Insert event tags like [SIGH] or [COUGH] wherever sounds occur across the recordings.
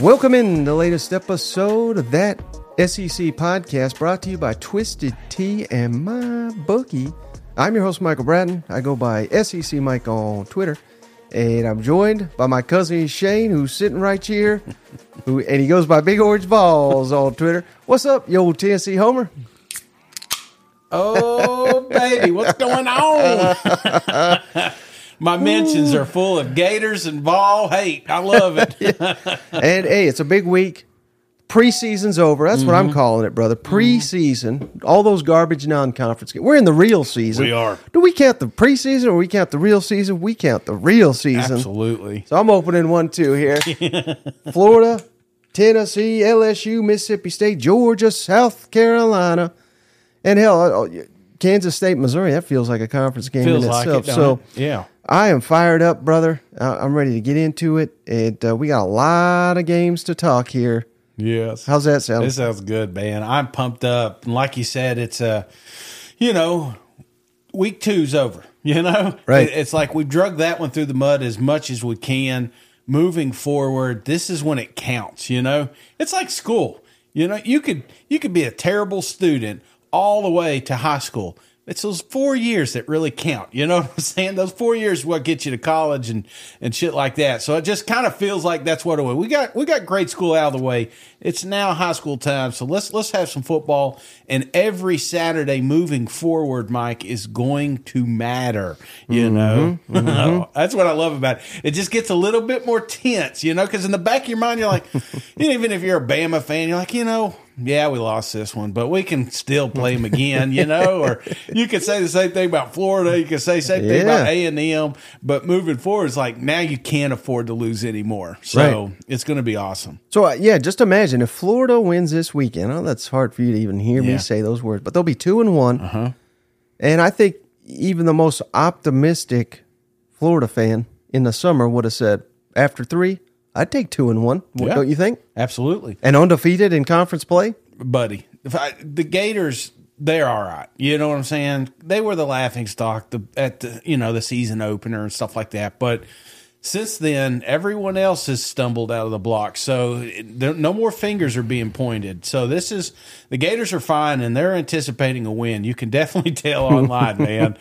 Welcome in the latest episode of that SEC podcast brought to you by Twisted Tea and My Bookie. I'm your host, Michael Bratton. I go by SEC Mike on Twitter. And I'm joined by my cousin Shane, who's sitting right here. [LAUGHS] Who and he goes by Big Orange Vols on Twitter. What's up, you old Tennessee Homer? Oh, baby, what's going on? [LAUGHS] My mentions are full of gators and Vol hate. I love it. [LAUGHS] And hey, it's a big week. Preseason's over. That's what Mm-hmm. I'm calling it, brother. Preseason. All those garbage non-conference games. We're in the real season. We are. Do we count the preseason or we count the real season? We count the real season. Absolutely. So I'm opening one two here. [LAUGHS] Florida, Tennessee, LSU, Mississippi State, Georgia, South Carolina, and hell, uh, Kansas State, Missouri. That feels like a conference game Feels in like itself. it. so it? yeah. I am fired up, brother. Uh, I'm ready to get into it, and uh, we got a lot of games to talk here. Yes. How's that sound? This sounds good, man. I'm pumped up. And like you said, it's a, you know, week two's over. [LAUGHS] You know, Right. It- it's like we drug that one through the mud as much as we can. Moving forward, this is when it counts. You know, it's like school. You know, you could you could be a terrible student all the way to high school. It's those four years that really count. You know what I'm saying? Those four years what get you to college and, and shit like that. So it just kind of feels like that's what it was. We got we got grade school out of the way. It's now high school time. So let's let's have some football. And every Saturday moving forward, Mike, is going to matter. You mm-hmm. know? Mm-hmm. [LAUGHS] that's what I love about it. It just gets a little bit more tense, you know, because in the back of your mind you're like, [LAUGHS] even if you're a Bama fan, you're like, you know, yeah, we lost this one, but we can still play them again, you know. Or you could say the same thing about Florida. You could say the same thing Yeah. about A and M. But moving forward, it's like now you can't afford to lose anymore. So Right. it's going to be awesome. So uh, yeah, just imagine if Florida wins this weekend. Oh, that's hard for you to even hear me say those words, but they'll be two and one. Uh-huh. And I think even the most optimistic Florida fan in the summer would have said, after three, I'd take two and one. What, Yeah. Don't you think? Absolutely. And undefeated in conference play. buddy. If I, the Gators, they're all right. You know what I'm saying? They were the laughing stock the, at the you know the season opener and stuff like that. But since then, everyone else has stumbled out of the block. So there, no more fingers are being pointed. So this is the Gators are fine and they're anticipating a win. You can [LAUGHS] definitely tell online, man. [LAUGHS]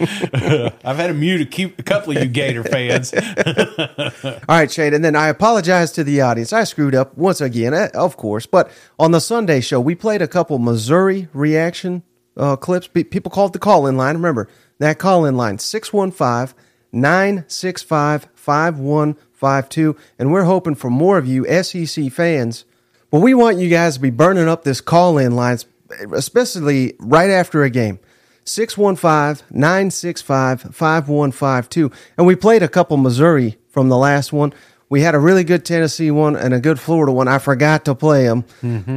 I've had to mute a, a couple of you Gator fans. [LAUGHS] All right, Shane. And then I apologize to the audience. I screwed up once again, eh, of course. But on the Sunday show, we played a couple Missouri reaction uh, clips. People called the call in line. Remember that call in line 615 965 5152. And we're hoping for more of you SEC fans. But we want you guys to be burning up this call in lines, especially right after a game. 615-965-5152. And we played a couple Missouri from the last one. We had a really good Tennessee one and a good Florida one. I forgot to play them.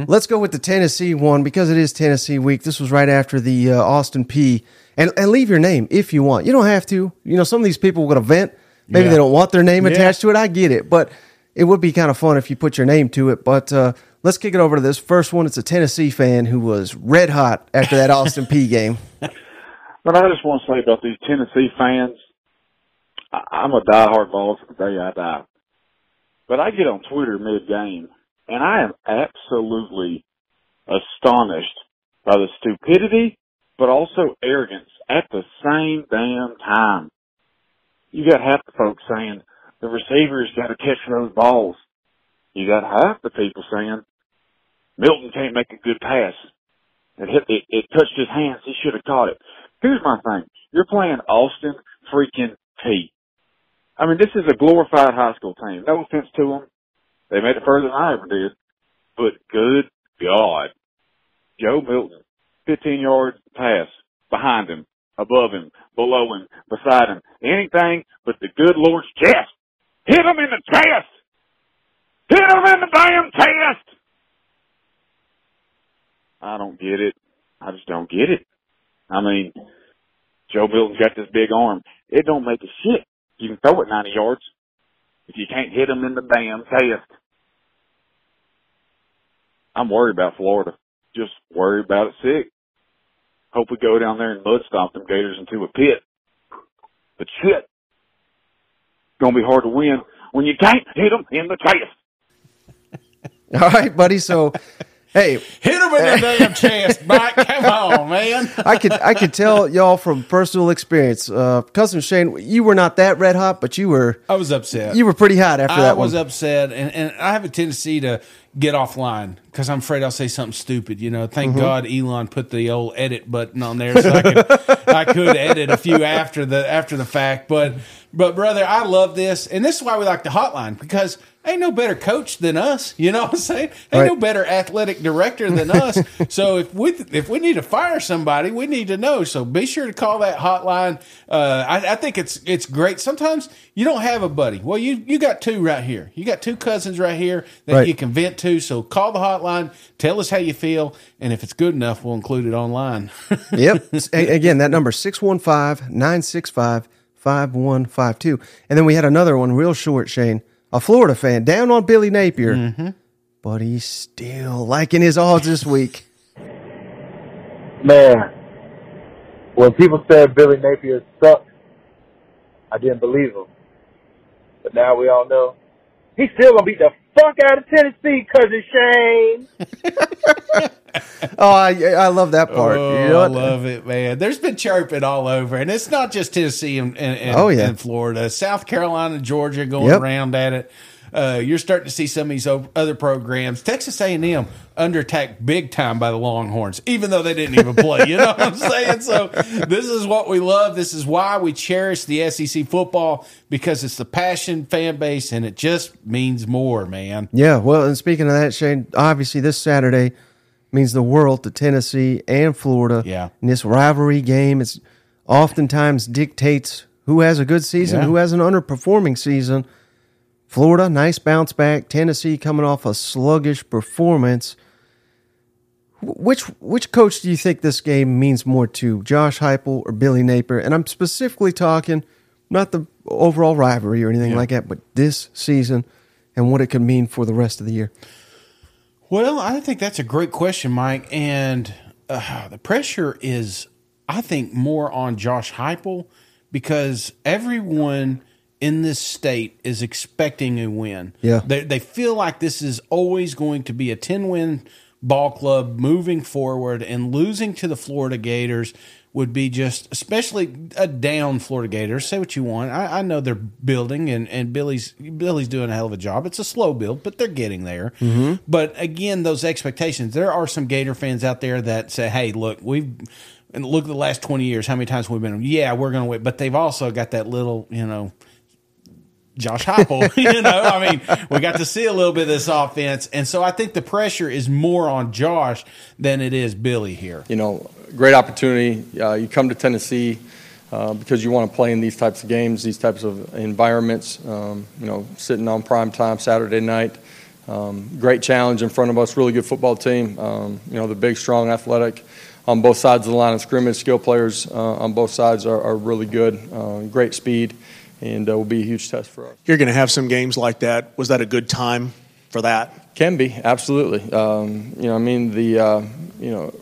Let's go with the Tennessee one because it is Tennessee week. This was right after the uh, Austin Peay. And, and leave your name if you want. You don't have to. You know, some of these people will vent. Maybe Yeah. they don't want their name Yeah. attached to it. I get it. But it would be kind of fun if you put your name to it. But uh, let's kick it over to this first one. It's a Tennessee fan who was red hot after that Austin Peay [LAUGHS] game. But I just want to say about these Tennessee fans, I, I'm a diehard Vols to the day I die. But I get on Twitter mid game, and I am absolutely astonished by the stupidity, but also arrogance at the same damn time. You got half the folks saying the receivers got to catch those balls. You got half the people saying Milton can't make a good pass. It hit, it, it touched his hands. He should have caught it. Here's my thing. You're playing Austin freaking Peay. I mean, this is a glorified high school team. No offense to them. They made it further than I ever did. But good God. Joe Milton, 15 yard pass behind him, above him, below him, beside him. Anything but the good Lord's chest. Hit him in the chest! Hit him in the damn chest! I don't get it. I just don't get it. I mean, Joe Milton's got this big arm. It don't make a shit. You can throw it 90 yards. If you can't hit him in the damn chest. I'm worried about Florida. Just worried about it sick. Hope we go down there and mud stomp them Gators into a pit. But shit, gonna be hard to win when you can't hit them in the chest. [LAUGHS] All right, buddy. So, [LAUGHS] hey, Hit him in the [LAUGHS] damn chest, Mike. Come on, man. I could I could tell y'all from personal experience. Uh, cousin Shane, you were not that red hot, but you were I was upset. you were pretty hot after I that I was one. upset, and, and I have a tendency to get offline because I'm afraid I'll say something stupid. You know, Mm-hmm. thank God Elon put the old edit button on there so I could [LAUGHS] I could edit a few after the after the fact. But but brother, I love this, and this is why we like the hotline because ain't no better coach than us. You know what I'm saying? Ain't no better athletic director than us. [LAUGHS] so if we if we need to fire somebody, we need to know. So be sure to call that hotline. Uh, I, I think it's it's great. Sometimes you don't have a buddy. Well, you you got two right here. You got two cousins right here that Right. you can vent to. So call the hotline. Tell us how you feel, and if it's good enough, we'll include it online. [LAUGHS] yep. A- Again, that number 615-965-5152. And then we had another one real short, Shane. A Florida fan down on Billy Napier. Mm-hmm. But he's still liking his odds this week. Man, when people said Billy Napier sucked, I didn't believe them. But now we all know he's still gonna beat the fuck out of Tennessee, cousin Shane. [LAUGHS] Oh, I, I love that part. Oh, you know oh, I love it, man. There's been chirping all over, and it's not just Tennessee and, and, and, Oh, yeah. and Florida, South Carolina, Georgia, going Yep. around at it. Uh, you're starting to see some of these other programs. Texas A&M under attack big time by the Longhorns, even though they didn't even play. You know what I'm saying? So this is what we love. This is why we cherish the SEC football because it's the passion fan base, and it just means more, man. Yeah, well, and speaking of that, Shane, obviously this Saturday means the world to Tennessee and Florida. Yeah. In this rivalry game, it's oftentimes dictates who has a good season, Yeah. who has an underperforming season. Florida, nice bounce back. Tennessee coming off a sluggish performance. Which which coach do you think this game means more to, Josh Heupel or Billy Napier? And I'm specifically talking not the overall rivalry or anything like that, but this season and what it could mean for the rest of the year. Well, I think that's a great question, Mike. And uh, the pressure is, I think, more on Josh Heupel because everyone in this state is expecting a win. Yeah. They, they feel like this is always going to be a 10 win ball club moving forward, and losing to the Florida Gators would be just, especially a down Florida Gators. Say what you want. I, I know they're building, and, and Billy's Billy's doing a hell of a job. It's a slow build, but they're getting there. Mm-hmm. But again, those expectations. There are some Gator fans out there that say, "Hey, look, we've." And look at the last twenty years. How many times we've been? Yeah, we're going to win, but they've also got that little, you know, Josh Heupel. [LAUGHS] you know, I mean, we got to see a little bit of this offense, and so I think the pressure is more on Josh than it is Billy here. you know, great opportunity. Uh, you come to Tennessee uh, because you want to play in these types of games, these types of environments. Um, you know, sitting on prime time Saturday night. Um, great challenge in front of us. Really good football team. Um, you know, the big, strong, athletic on both sides of the line of scrimmage. Skill players uh, on both sides are, are really good. Uh, great speed, and uh, will be a huge test for us. You're going to have some games like that. Was that a good time for that? Can be absolutely. Um, you know, I mean the uh, you know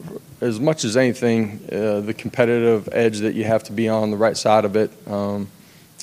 as much as anything, uh, the competitive edge that you have to be on the right side of it um,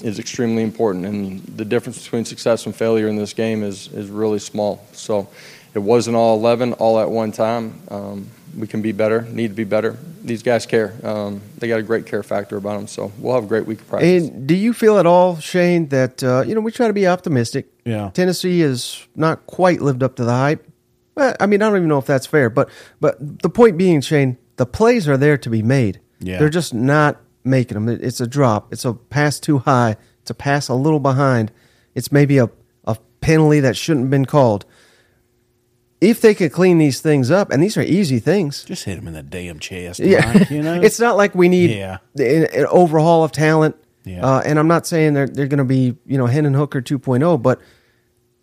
is extremely important, and the difference between success and failure in this game is is really small. So it wasn't all 11 all at one time. Um, we can be better, need to be better. These guys care. Um, they got a great care factor about them. So we'll have a great week of practice. And do you feel at all, Shane, that uh, you know we try to be optimistic? Yeah. Tennessee has not quite lived up to the hype. Well, I mean, I don't even know if that's fair, but but the point being, Shane, the plays are there to be made. Yeah. they're just not making them. It's a drop. It's a pass too high. It's a pass a little behind. It's maybe a a penalty that shouldn't have been called. If they could clean these things up, and these are easy things, Just hit him in the damn chest, yeah, Mike, you know. [LAUGHS] it's not like we need Yeah. an, an overhaul of talent. Yeah. Uh, and I'm not saying they're they're going to be you know Hendon Hooker 2.0, but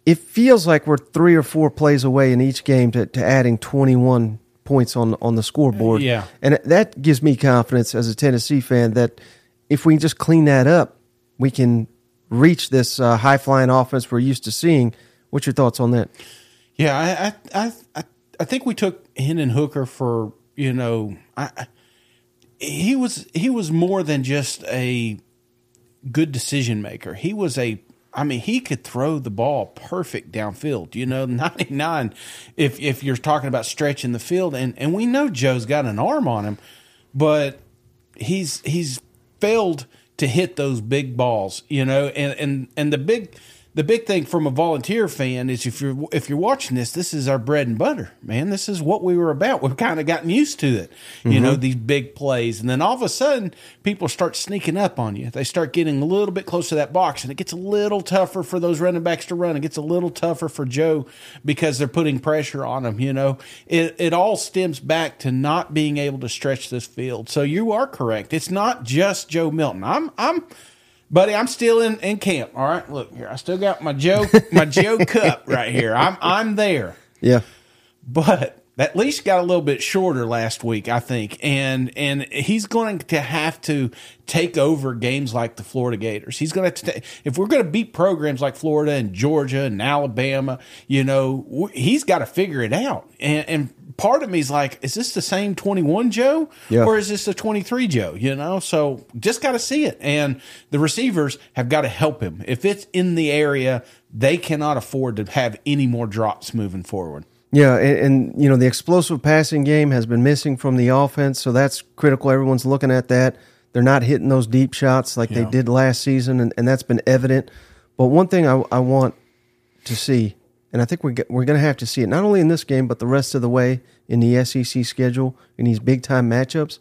it feels like we're three or four plays away in each game to, to adding 21 points on on the scoreboard. Yeah. and that gives me confidence as a Tennessee fan that if we just clean that up, we can reach this uh, high flying offense we're used to seeing. What's your thoughts on that? Yeah, I I I I, think we took Hendon Hooker for you know I. He was he was more than just a good decision maker. He was a I mean, he could throw the ball perfect downfield. You know, [LAUGHS] 99 if if you're talking about stretching the field and and we know Joe's got an arm on him, but he's he's failed to hit those big balls, you know, and and and the big the big thing from a volunteer fan is if you're if you're watching this, this is our bread and butter, man. This is what we were about. We've kind of gotten used to it, you mm-hmm. know, these big plays, and then all of a sudden, people start sneaking up on you. They start getting a little bit close to that box, and it gets a little tougher for those running backs to run. It gets a little tougher for Joe because they're putting pressure on him. You know, it it all stems back to not being able to stretch this field. So you are correct. It's not just Joe Milton. I'm I'm buddy, I'm still in, in camp. All right, look here. I still got my Joe my [LAUGHS] Joe cup right here. I'm I'm there. Yeah, but at least got a little bit shorter last week, I think, and and he's going to have to take over games like the Florida Gators. He's going to if we're going to beat programs like Florida and Georgia and Alabama, you know, he's got to figure it out. And, and part of me is like, is this the same 21 Joe yeah. or is this the 23 Joe? You know, so just got to see it. And the receivers have got to help him. If it's in the area, they cannot afford to have any more drops moving forward. Yeah, and, and, you know the explosive passing game has been missing from the offense, so that's critical. Everyone's looking at that. They're not hitting those deep shots like yeah. they did last season, and, and that's been evident. But one thing I, I want to see and I think we're we're going to have to see it not only in this game but the rest of the way in the SEC schedule in these big time matchups.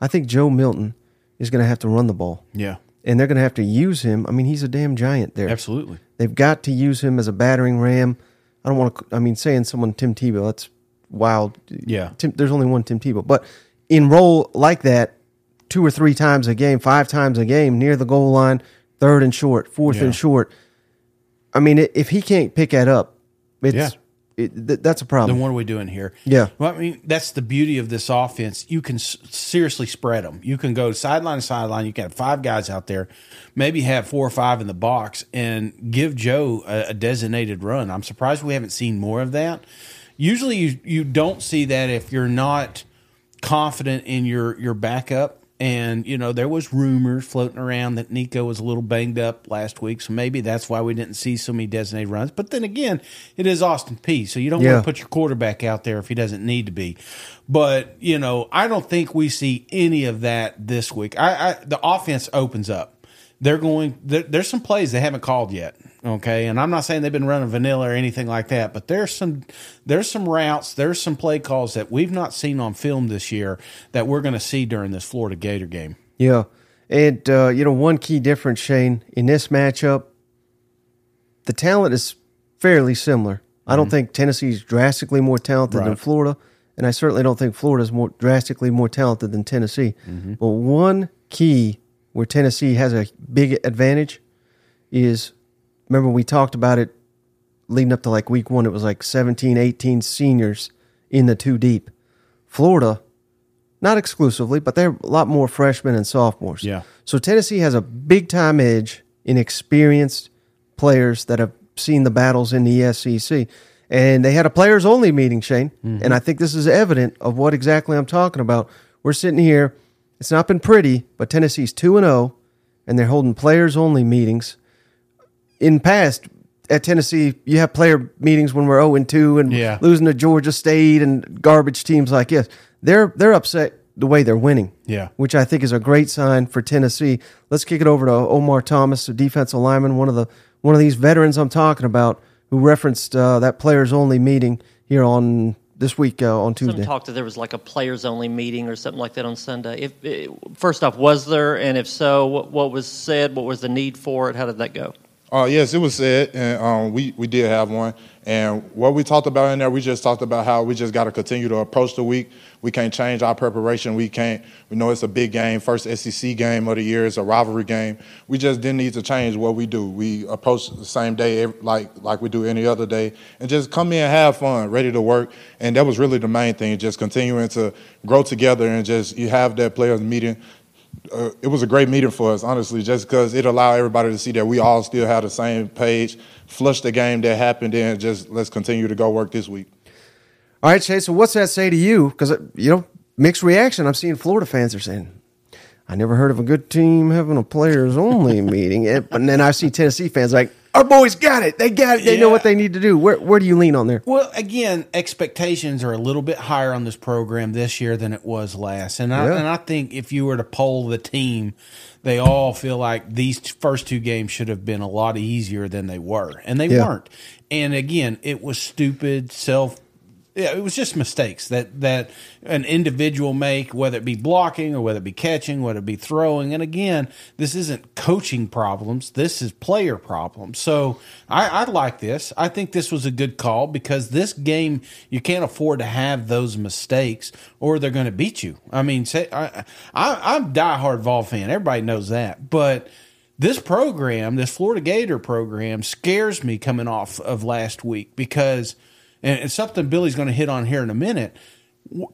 I think Joe Milton is going to have to run the ball. Yeah. And they're going to have to use him. I mean, he's a damn giant there. Absolutely. They've got to use him as a battering ram. I don't want to. I mean, saying someone Tim Tebow that's wild. Yeah. Tim, there's only one Tim Tebow, but in role like that, two or three times a game, five times a game, near the goal line, third and short, fourth yeah. and short. I mean, if he can't pick that up, it's, yeah. It, th- that's a problem. Then what are we doing here? Yeah. Well, I mean, that's the beauty of this offense. You can s- seriously spread them. You can go sideline to sideline. You can have five guys out there, maybe have four or five in the box, and give Joe a, a designated run. I'm surprised we haven't seen more of that. Usually, you you don't see that if you're not confident in your your backup and, you know, there was rumors floating around that Nico was a little banged up last week. So maybe that's why we didn't see so many designated runs. But then again, it is Austin Peay. So you don't yeah. want to put your quarterback out there if he doesn't need to be. But, you know, I don't think we see any of that this week. I, I the offense opens up. They're going, there, there's some plays they haven't called yet. Okay, and I'm not saying they've been running vanilla or anything like that, but there's some there's some routes, there's some play calls that we've not seen on film this year that we're going to see during this Florida Gator game. Yeah, and uh, you know one key difference, Shane, in this matchup, the talent is fairly similar. I don't mm-hmm. think Tennessee's drastically more talented right. than Florida, and I certainly don't think Florida's more drastically more talented than Tennessee. Mm-hmm. But one key where Tennessee has a big advantage is remember we talked about it leading up to like week one. It was like 17, 18 seniors in the two deep. Florida, not exclusively, but they're a lot more freshmen and sophomores. Yeah. So Tennessee has a big time edge in experienced players that have seen the battles in the SEC. And they had a players only meeting, Shane. Mm-hmm. And I think this is evident of what exactly I'm talking about. We're sitting here. It's not been pretty, but Tennessee's 2 and 0 and they're holding players only meetings in past at Tennessee, you have player meetings when we're 0 and 2 and yeah. losing to Georgia State and garbage teams like this. They're they're upset the way they're winning. Yeah, which I think is a great sign for Tennessee. Let's kick it over to Omari Thomas, a defensive lineman, one of the one of these veterans I'm talking about, who referenced uh, that players only meeting here on this week uh, on Tuesday. Some talk that there was like a players only meeting or something like that on Sunday. If, if first off, was there, and if so, what, what was said? What was the need for it? How did that go? Uh, yes, it was said, and um, we, we did have one. And what we talked about in there, we just talked about how we just got to continue to approach the week. We can't change our preparation. We can't. We know it's a big game, first SEC game of the year. It's a rivalry game. We just didn't need to change what we do. We approach the same day like like we do any other day, and just come in, have fun, ready to work. And that was really the main thing. Just continuing to grow together and just you have that players meeting uh, it was a great meeting for us, honestly, just because it allowed everybody to see that we all still have the same page, flush the game that happened, and just let's continue to go work this week. All right, Shay. So what's that say to you? Because uh, you know, mixed reaction. I'm seeing Florida fans are saying I never heard of a good team having a players only [LAUGHS] meeting. And then I see Tennessee fans like, our boys got it. They got it. They know what they need to do. Where where do you lean on there? Well, again, expectations are a little bit higher on this program this year than it was last, and I Yeah. and I think if you were to poll the team, they all feel like these first two games should have been a lot easier than they were, and they Yeah. weren't. And again, it was stupid self. Yeah, it was just mistakes that that an individual make, whether it be blocking or whether it be catching, whether it be throwing. And again, this isn't coaching problems; this is player problems. So I, I like this. I think this was a good call because this game you can't afford to have those mistakes, or they're going to beat you. I mean, say I, I, I'm diehard Vol fan. Everybody knows that, but this program, this Florida Gator program, scares me coming off of last week because, and it's something Billy's going to hit on here in a minute.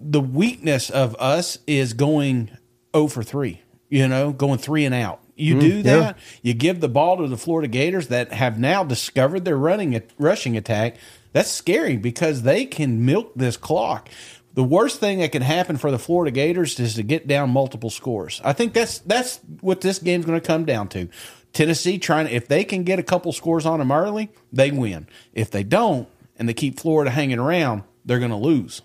The weakness of us is going 0 for 3, you know, going three and out. You mm, do that, yeah. you give the ball to the Florida Gators that have now discovered their running rushing attack. That's scary because they can milk this clock. The worst thing that can happen for the Florida Gators is to get down multiple scores. I think that's that's what this game's going to come down to. Tennessee trying if they can get a couple scores on them early, they win. If they don't and they keep Florida hanging around, they're going to lose.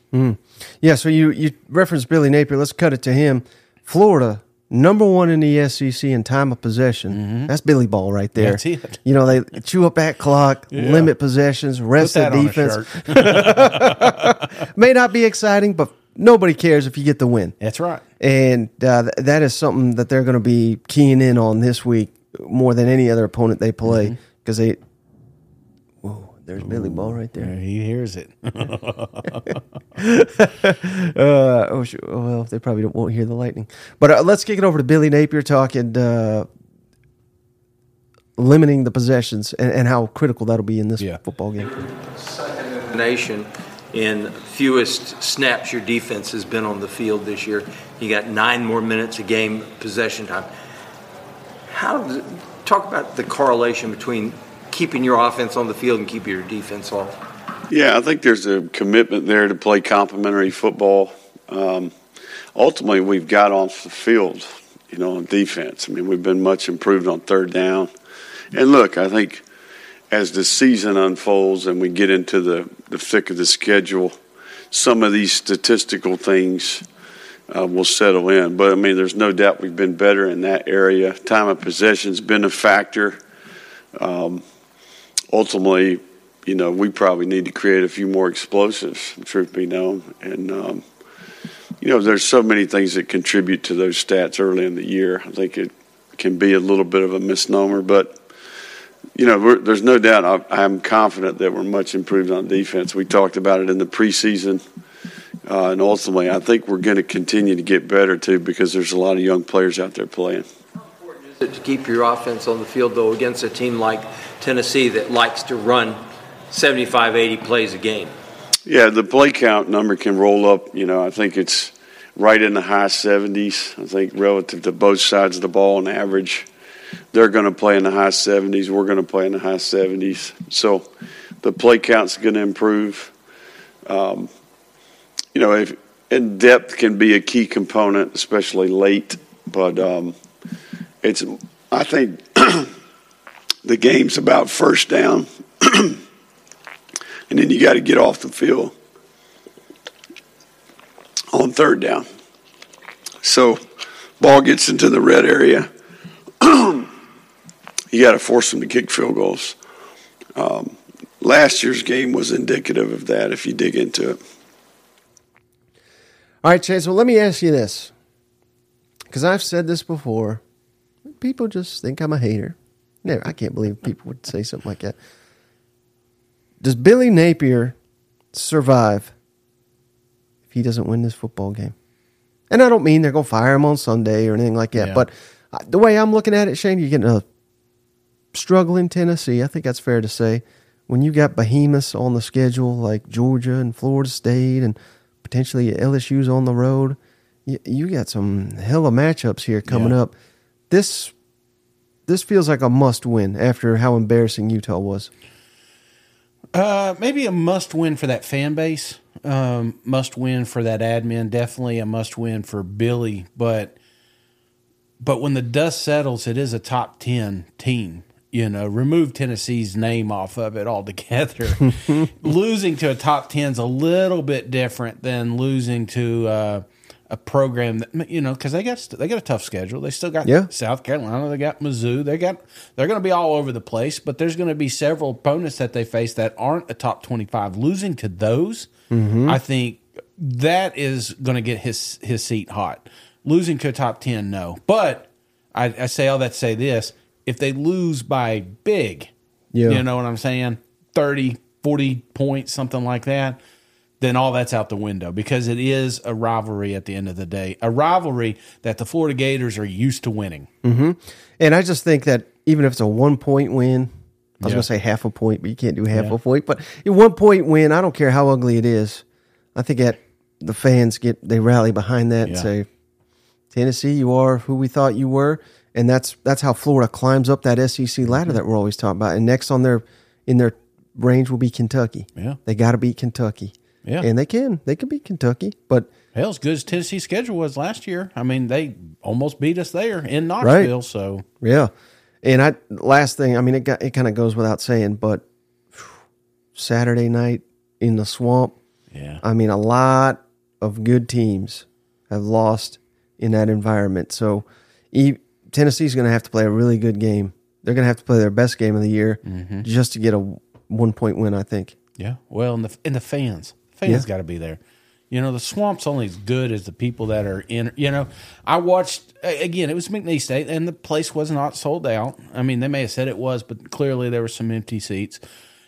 Yeah, so you you referenced Billy Napier. Let's cut it to him. Florida, number one in the SEC in time of possession. That's Billy Ball right there. Mm-hmm. That's it. You know, they chew up that clock, [LAUGHS] limit possessions, rest the that on a defense. [LAUGHS] [LAUGHS] May not be exciting, but nobody cares if you get the win. That's right. And uh, th- that is something that they're going to be keying in on this week more than any other opponent they play Mm-hmm. because they. Whoa, there's Billy Ball right there. He hears it. [LAUGHS] Uh, oh, sh- oh, well, they probably won't hear the lightning. But uh, let's kick it over to Billy Napier talking uh, limiting the possessions and, and how critical that'll be in this Yeah. football game. the nation in fewest snaps your defense has been on the field this year. You got nine more minutes a game possession time. How does, talk about the correlation between keeping your offense on the field and keeping your defense off? Yeah, I think there's a commitment there to play complementary football. Um, ultimately, we've got off the field, you know, on defense. I mean, we've been much improved on third down. And look, I think as the season unfolds and we get into the, the thick of the schedule, some of these statistical things uh, will settle in. But I mean, there's no doubt we've been better in that area. Time of possession's been a factor. Um, ultimately, you know, we probably need to create a few more explosives, truth be known. And, um, you know, there's so many things that contribute to those stats early in the year. I think it can be a little bit of a misnomer, but, you know, there's no doubt I, I'm confident that we're much improved on defense. We talked about it in the preseason. Uh, and ultimately, I think we're going to continue to get better too because there's a lot of young players out there playing. To keep your offense on the field, though, against a team like Tennessee that likes to run 75, 80 plays a game? Yeah, the play count number can roll up. You know, I think it's right in the high 70s. I think relative to both sides of the ball on average, they're going to play in the high 70s. We're going to play in the high 70s. So the play count's going to improve. Um, you know, if, and depth can be a key component, especially late. But um, it's, I think, [CLEARS THROAT] the game's about first down [CLEARS THROAT] and then you got to get off the field on third down. So, ball gets into the red area. [CLEARS THROAT] you got to force them to kick field goals. Um, last year's game was indicative of that. If you dig into it, All right, Shane. Well, let me ask you this, because I've said this before. People just think I'm a hater. Never. I can't believe people would say something like that. Does Billy Napier survive if he doesn't win this football game? And I don't mean they're going to fire him on Sunday or anything like that. Yeah. But uh, the way I'm looking at it, Shane, you're getting a struggling Tennessee. I think that's fair to say. When you got behemoths on the schedule like Georgia and Florida State and potentially LSU's on the road, you, you got some hell hella matchups here coming Yeah. up. This this feels like a must win after how embarrassing Utah was. Uh, maybe a must win for that fan base. Um, must win for that admin. Definitely a must win for Billy. But but when the dust settles, it is a top 10 team. You know, remove Tennessee's name off of it altogether. [LAUGHS] losing to a top 10 is a little bit different than losing to uh, a program that you know because they got they got a tough schedule. They still got Yeah. South Carolina, they got Mizzou, they got they're going to be all over the place. But there's going to be several opponents that they face that aren't a top 25. Losing to those, mm-hmm. I think that is going to get his his seat hot. Losing to a top 10, no. But I, I say all that to say this: if they lose by big, Yeah. you know what I'm saying, 30, 40 points, something like that, then all that's out the window because it is a rivalry at the end of the day. A rivalry that the Florida Gators are used to winning. And I just think that even if it's a one point win, I was Yeah. going to say half a point, but you can't do half Yeah. a point. But a one point win, I don't care how ugly it is. I think that the fans get they rally behind that and say, Tennessee, you are who we thought you were, and that's that's how Florida climbs up that SEC ladder Mm-hmm. that we're always talking about. And next on their in their range will be Kentucky. Yeah. they got to beat Kentucky. Yeah. and they can they can beat Kentucky, but Hell, as good as Tennessee's schedule was last year. I mean, they almost beat us there in Knoxville. So Yeah, and I last thing I mean it got it kind of goes without saying, but Saturday night in the swamp. yeah, I mean, a lot of good teams have lost in that environment. So e- Tennessee's going to have to play a really good game. They're going to have to play their best game of the year mm-hmm. just to get a one point win. I think. yeah. Well, and the and the fans, fans Yeah. got to be there. You know, the swamp's only as good as the people that are in. You know, I watched again. It was McNeese State, and the place was not sold out. I mean, they may have said it was, but clearly there were some empty seats.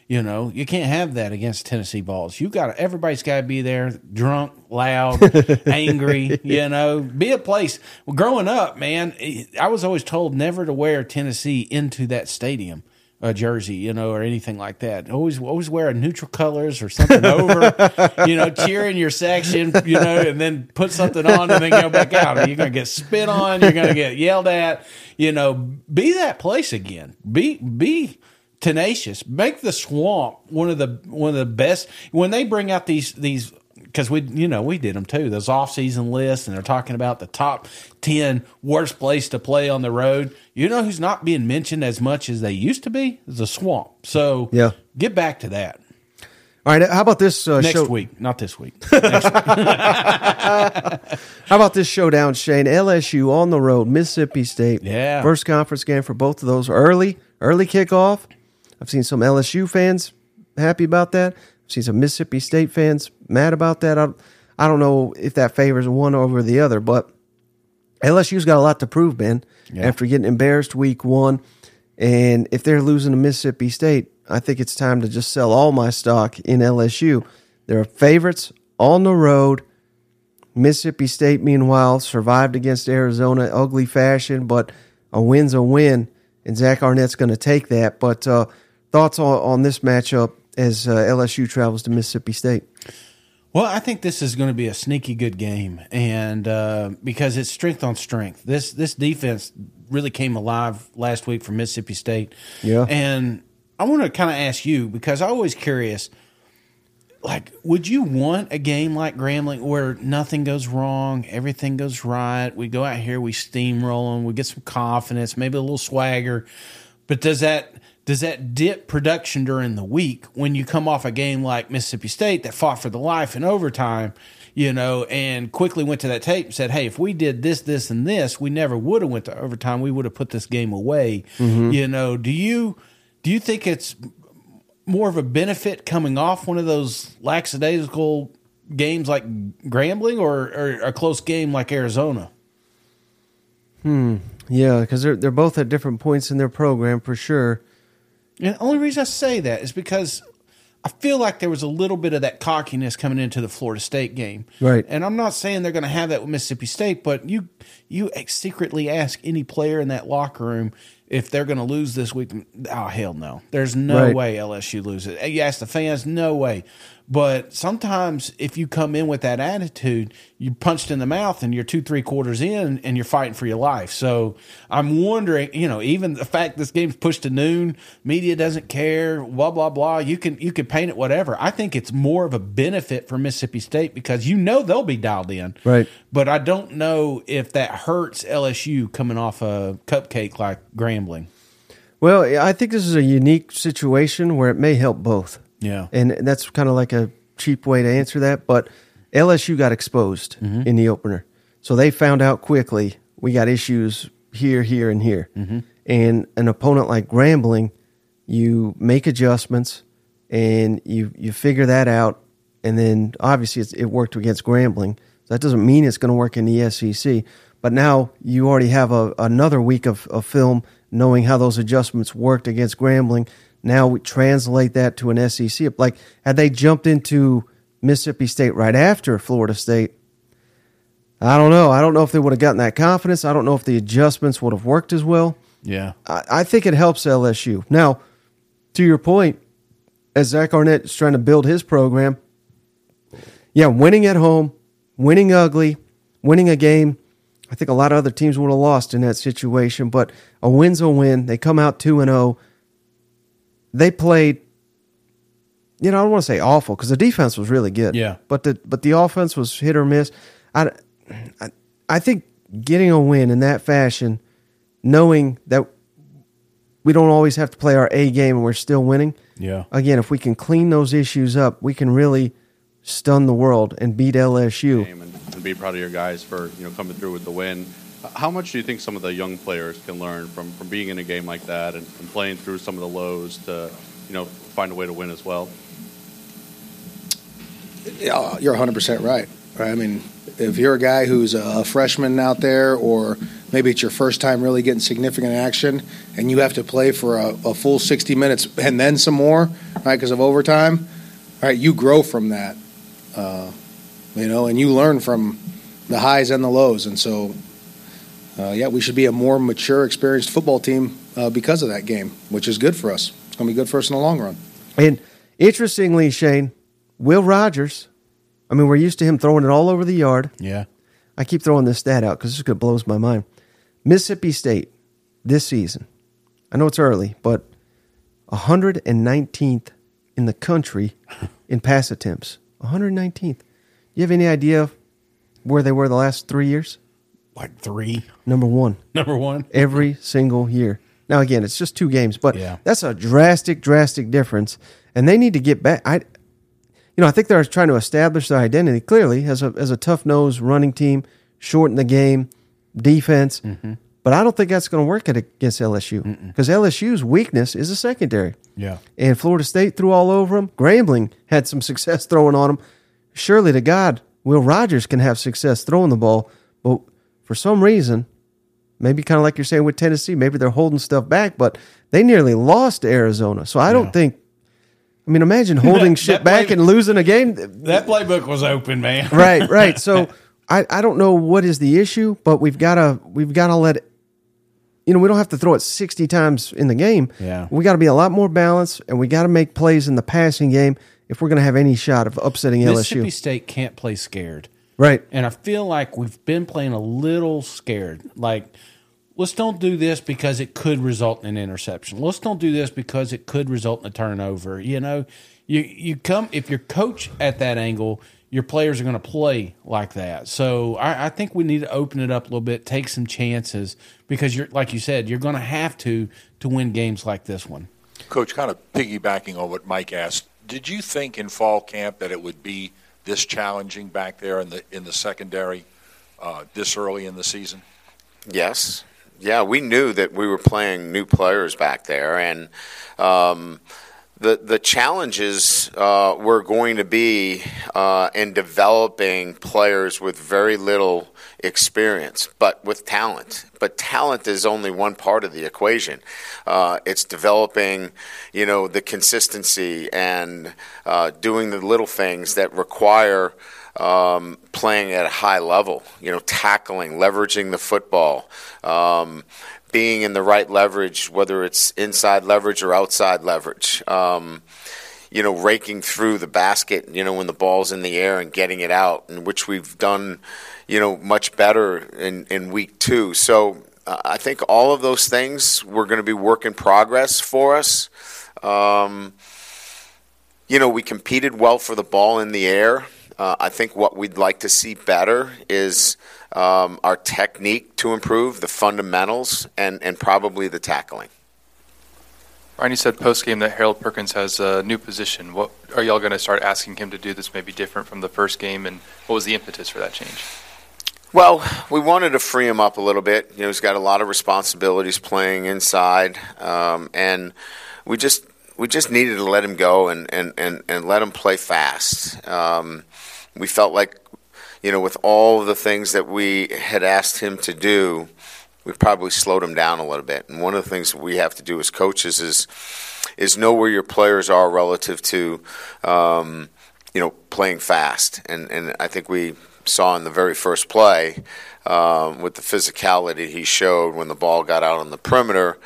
You know, you can't have that against Tennessee Vols. You got everybody's got to be there, drunk, loud, [LAUGHS] angry. You know, be a place. Well, growing up, man, I was always told never to wear Tennessee into that stadium. A jersey, you know, or anything like that. Always, always wear a neutral colors or something over, you know, cheer in your section, you know, and then put something on and then go back out. You're going to get spit on. You're going to get yelled at. You know, be that place again. Be be tenacious. Make the swamp one of the one of the best. When they bring out these these because we you know we did them too those off season lists and they're talking about the top ten worst place to play on the road. You know who's not being mentioned as much as they used to be? Is the swamp. So Yeah. get back to that All right, how about this uh, next show? week, not this week. [LAUGHS] How about this showdown, Shane? LSU on the road, Mississippi State. Yeah. First conference game for both of those. Early, early kickoff. I've seen some LSU fans happy about that. Seen some Mississippi State fans mad about that. I, I don't know if that favors one over the other, but LSU's got a lot to prove, Ben, Yeah. after getting embarrassed week one. And if they're losing to Mississippi State, I think it's time to just sell all my stock in LSU. They're favorites on the road. Mississippi State, meanwhile, survived against Arizona, ugly fashion, but a win's a win, and Zach Arnett's going to take that. But uh, thoughts on, on this matchup as uh, LSU travels to Mississippi State? Well, I think this is going to be a sneaky good game, and uh, because it's strength on strength. This this defense really came alive last week for Mississippi State. Yeah. and I want to kind of ask you because I'm always curious. Like, would you want a game like Grambling where nothing goes wrong, everything goes right? We go out here, we steamroll them, we get some confidence, maybe a little swagger. But does that does that dip production during the week when you come off a game like Mississippi State that fought for the life in overtime, you know, and quickly went to that tape and said, "Hey, if we did this, this, and this, we never would have went to overtime. We would have put this game away." You know, do you do you think it's more of a benefit coming off one of those lackadaisical games like Grambling or, or a close game like Arizona? Hmm. Yeah, because they're they're both at different points in their program for sure. And the only reason I say that is because I feel like there was a little bit of that cockiness coming into the Florida State game. Right. And I'm not saying they're going to have that with Mississippi State, but you you secretly ask any player in that locker room, if they're going to lose this week. Oh hell no! There's no Right. way LSU loses. You ask the fans, no way. But sometimes if you come in with that attitude, you're punched in the mouth and you're two, three quarters in and you're fighting for your life. So I'm wondering, you know, even the fact this game's pushed to noon, media doesn't care, blah, blah, blah. You can you can paint it whatever. I think it's more of a benefit for Mississippi State because you know they'll be dialed in. Right. But I don't know if that hurts LSU coming off a cupcake like Grambling. Well, I think this is a unique situation where it may help both. Yeah. And that's kind of like a cheap way to answer that. But LSU got exposed Mm-hmm. in the opener. So they found out quickly we got issues here, here, and here. Mm-hmm. And an opponent like Grambling, you make adjustments and you, you figure that out. And then obviously it's, it worked against Grambling. So That doesn't mean it's going to work in the SEC. But now you already have a, another week of, of film knowing how those adjustments worked against Grambling. Now we translate that to an SEC. Like, had they jumped into Mississippi State right after Florida State, I don't know. I don't know if they would have gotten that confidence. I don't know if the adjustments would have worked as well. Yeah. I, I think it helps LSU. Now, to your point, as Zach Arnett is trying to build his program, yeah, winning at home, winning ugly, winning a game. I think a lot of other teams would have lost in that situation, but a win's a win. They come out 2 and 0. They played you know, I don't want to say awful because the defense was really good. Yeah. But the but the offense was hit or miss. I, I, I think getting a win in that fashion, knowing that we don't always have to play our A game and we're still winning. Yeah. Again, if we can clean those issues up, we can really stun the world and beat LSU. and, and be proud of your guys for you know coming through with the win. How much do you think some of the young players can learn from, from being in a game like that and, and playing through some of the lows to you know find a way to win as well? Yeah, you're 100% right. Right. I mean, if you're a guy who's a freshman out there, or maybe it's your first time really getting significant action, and you have to play for a, a full 60 minutes and then some more, right, because of overtime, right, you grow from that, uh, you know, and you learn from the highs and the lows. And so, uh, yeah, we should be a more mature, experienced football team uh, because of that game, which is good for us. It's going to be good for us in the long run. And interestingly, Shane, Will Rogers, I mean, we're used to him throwing it all over the yard. Yeah. I keep throwing this stat out because this good blows my mind. Mississippi State this season, I know it's early, but 119th in the country [LAUGHS] in pass attempts. 119th. You have any idea where they were the last three years? Like three. Number one. Number one. Every single year. Now, again, it's just two games, but Yeah. that's a drastic, drastic difference. And they need to get back. I, you know, I think they're trying to establish their identity clearly as a as a tough nosed running team, shorten the game, defense. Mm-hmm. But I don't think that's going to work against LSU because LSU's weakness is a secondary. Yeah. And Florida State threw all over them. Grambling had some [LAUGHS] success throwing on them. Surely to God, Will Rogers can have success throwing the ball, but for some reason, maybe kind of like you're saying with Tennessee, maybe they're holding stuff back, but they nearly lost to Arizona. So I don't think. I mean, imagine [LAUGHS] holding That- shit that back play- and losing a game. That playbook was open, man. [LAUGHS] right, right. So [LAUGHS] I, I don't know what is the issue, but we've got to we've got to let you know we don't have to throw it sixty times in the game. Yeah. we got to be a lot more balanced, and we got to make plays in the passing game if we're going to have any shot of upsetting Mississippi LSU. State can't play scared. Right. And I feel like we've been playing a little scared. Like, let's don't do this because it could result in an interception. Let's don't do this because it could result in a turnover. You know, you you come if you're coach at that angle, your players are going to play like that. So I, I think we need to open it up a little bit, take some chances because you're like you said, you're going to have to to win games like this one. Coach, kind of piggybacking on what Mike asked, did you think in fall camp that it would be this challenging back there in the in the secondary uh, this early in the season? Yes. Yeah, we knew that we were playing new players back there, and um, the the challenges uh, were going to be uh, in developing players with very little experience, but with talent. But talent is only one part of the equation. Uh, it's developing, you know, the consistency and uh, doing the little things that require um, playing at a high level. You know, tackling, leveraging the football. Um, being in the right leverage, whether it's inside leverage or outside leverage. Um, you know, raking through the basket, you know, when the ball's in the air and getting it out, and which we've done, you know, much better in, in week two. So uh, I think all of those things were going to be work in progress for us. Um, you know, we competed well for the ball in the air. Uh, I think what we'd like to see better is um, our technique to improve, the fundamentals, and, and probably the tackling. Ryan, you said post game that Harold Perkins has a new position. What are y'all going to start asking him to do that's maybe different from the first game, and what was the impetus for that change? Well, we wanted to free him up a little bit. You know, he's got a lot of responsibilities playing inside, um, and we just we just needed to let him go and and, and, and let him play fast. Um, we felt like, you know, with all the things that we had asked him to do, we probably slowed him down a little bit. And one of the things we have to do as coaches is is know where your players are relative to, um, you know, playing fast. And and I think we saw in the very first play um, with the physicality he showed when the ball got out on the perimeter.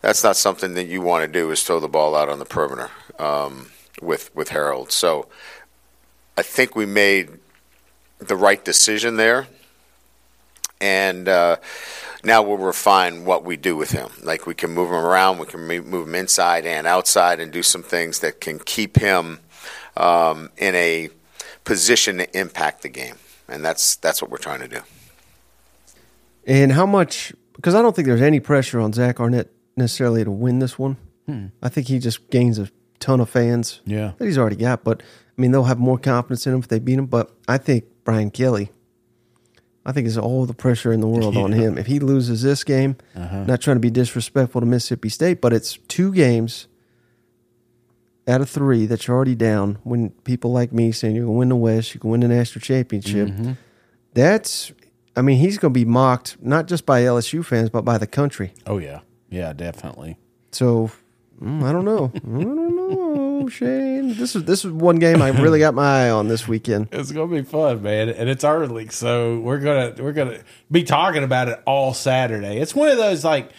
That's not something that you want to do is throw the ball out on the perimeter um, with with Harold. So I think we made the right decision there, and uh, now we'll refine what we do with him. Like we can move him around, we can move him inside and outside, and do some things that can keep him um, in a position to impact the game, and that's that's what we're trying to do. And how much? Because I don't think there's any pressure on Zach Arnett necessarily to win this one. Hmm. I think he just gains a ton of fans. Yeah. that he's already got. But I mean, they'll have more confidence in him if they beat him. But I think Brian Kelly. I think it's all the pressure in the world [LAUGHS] on him. If he loses this game, Uh-huh. not trying to be disrespectful to Mississippi State, but it's two games out of three that you're already down. When people like me saying you're going to win the West, you can win the national championship. Mhm. That's, I mean, he's going to be mocked not just by LSU fans, but by the country. Oh yeah, yeah, definitely. So mm, I don't know. [LAUGHS] I don't know, Shane. This is this is one game I really got my eye on this weekend. [LAUGHS] It's gonna be fun, man, and it's early, so we're gonna we're gonna be talking about it all Saturday. It's one of those like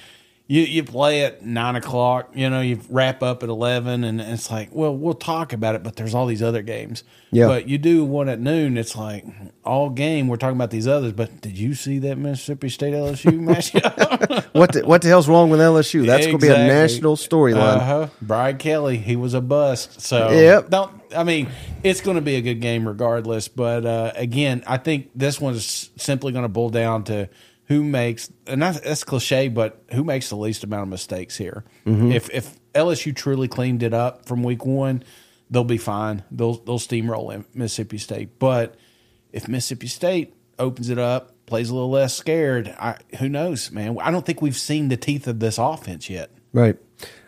you you play at nine o'clock, you know, you wrap up at eleven, and it's like, well, we'll talk about it, but there's all these other games. Yeah. But you do one at noon, it's like all game we're talking about these others. But did you see that Mississippi State LSU [LAUGHS] matchup? [LAUGHS] What the, what the hell's wrong with LSU? That's going to be a national storyline. Uh-huh. Brian Kelly, he was a bust. So Yep. don't. I mean, it's going to be a good game regardless. But uh, again, I think this one's simply going to boil down to who makes, and that's, that's cliche, but who makes the least amount of mistakes here. Mhm. If if LSU truly cleaned it up from week one, they'll be fine. They'll they'll steamroll in Mississippi State. But if Mississippi State opens it up, plays a little less scared, I, who knows, man? I don't think we've seen the teeth of this offense yet. Right.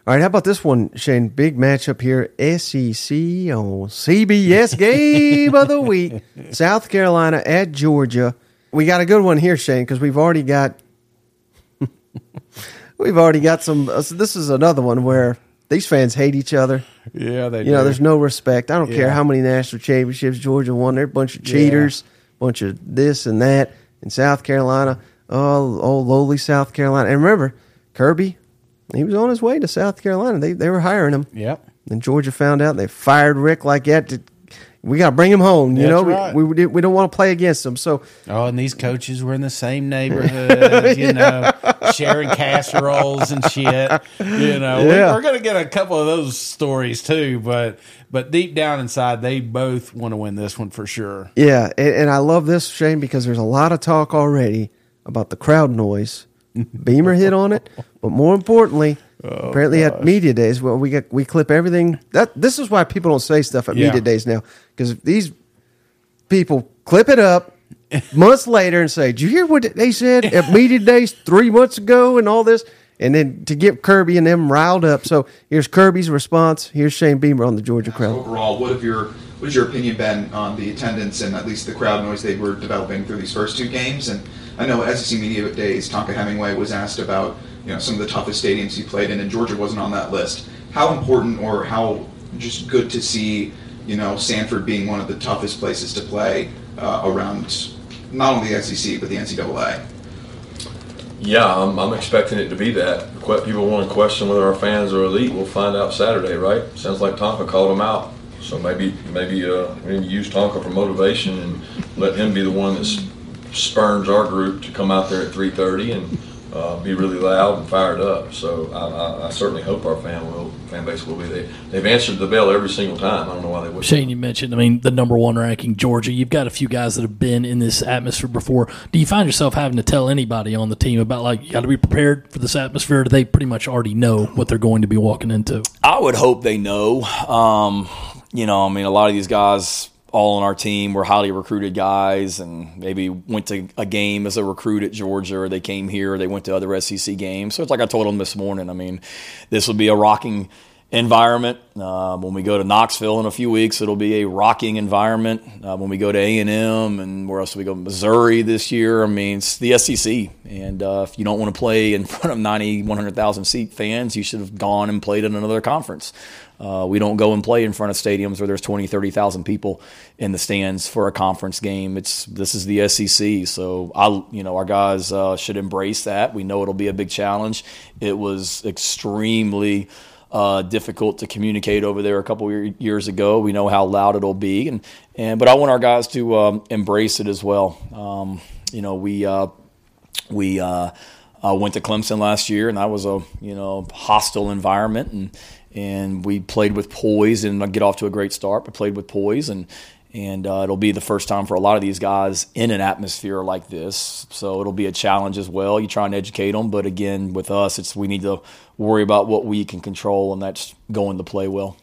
All right. How about this one, Shane? Big matchup here. SEC on CBS game of the week. [LAUGHS] South Carolina at Georgia. We got a good one here, Shane, because we've already got [LAUGHS] we've already got some. uh, so this is another one where these fans hate each other. Yeah, they You know, there's no respect. I don't care how many national championships Georgia won. They're a bunch of cheaters, bunch of this and that. In South Carolina, oh, oh, lowly South Carolina. And remember, Kirby, he was on his way to South Carolina. They they were hiring him. Yep. And Georgia found out. They fired Richt like that. To, we got to bring him home. You That's know, right. we, we we don't want to play against him. So Oh, and these coaches were in the same neighborhood, [LAUGHS] you know, sharing casseroles and shit. You know, We- Yeah. we're going to get a couple of those stories too, but but deep down inside, they both want to win this one for sure. Yeah, and, and I love this, Shane, because there's a lot of talk already about the crowd noise. [LAUGHS] Beamer hit on it, but more importantly, Oh, apparently at media days, well, we get we clip everything. That this is why people don't say stuff at Yeah. media days now, because these people clip it up [LAUGHS] months later and say, "Did you hear what they said at [LAUGHS] media days three months ago?" and all this, and then to get Kirby and them riled up. So here's Kirby's response. Here's Shane Beamer on the Georgia crowd. overall, what have your what has your opinion been on the attendance and at least the crowd noise they were developing through these first two games? And I know at SEC Media Days, Tonka Hemingway was asked about you know some of the toughest stadiums he played in, and Georgia wasn't on that list. How important or how just good to see you know Sanford being one of the toughest places to play uh, around not only the SEC but the NCAA? Yeah, I'm, I'm expecting it to be that. People want to question whether our fans are elite. We'll find out Saturday, right? Sounds like Tonka called them out. So maybe maybe uh, we need to use Tonka for motivation and let him be the one that spurns our group to come out there at 3:30 and uh, be really loud and fired up. So I, I, I certainly hope our fan will fan base will be. They they've answered the bell every single time. I don't know why they wouldn't. Shane, you mentioned, I mean, the number one ranking, Georgia. You've got a few guys that have been in this atmosphere before. Do you find yourself having to tell anybody on the team about, like, you got to be prepared for this atmosphere? Or do they pretty much already know what they're going to be walking into? I would hope they know. Um, you know, I mean, a lot of these guys all on our team were highly recruited guys and maybe went to a game as a recruit at Georgia or they came here or they went to other SEC games. So it's like I told them this morning. I mean, this will be a rocking environment. Uh, when we go to Knoxville in a few weeks, it'll be a rocking environment. Uh, when we go to A and M, and where else do we go? Missouri this year. I mean, it's the SEC, and uh, if you don't want to play in front of 90, 100,000 seat fans, you should have gone and played in another conference. Uh, we don't go and play in front of stadiums where there's 20, 30,000 people in the stands for a conference game. It's this is the SEC, so I, you know, our guys uh, should embrace that. We know it'll be a big challenge. It was extremely uh, difficult to communicate over there a couple years ago. We know how loud it'll be, and and but I want our guys to um, embrace it as well. Um, you know, we uh, we uh, went to Clemson last year, and that was a you know hostile environment, and and we played with poise and get off to a great start. But played with poise and. And uh, it'll be the first time for a lot of these guys in an atmosphere like this, so it'll be a challenge as well. You try and educate them, but again, with us, it's we need to worry about what we can control, and that's going to play well.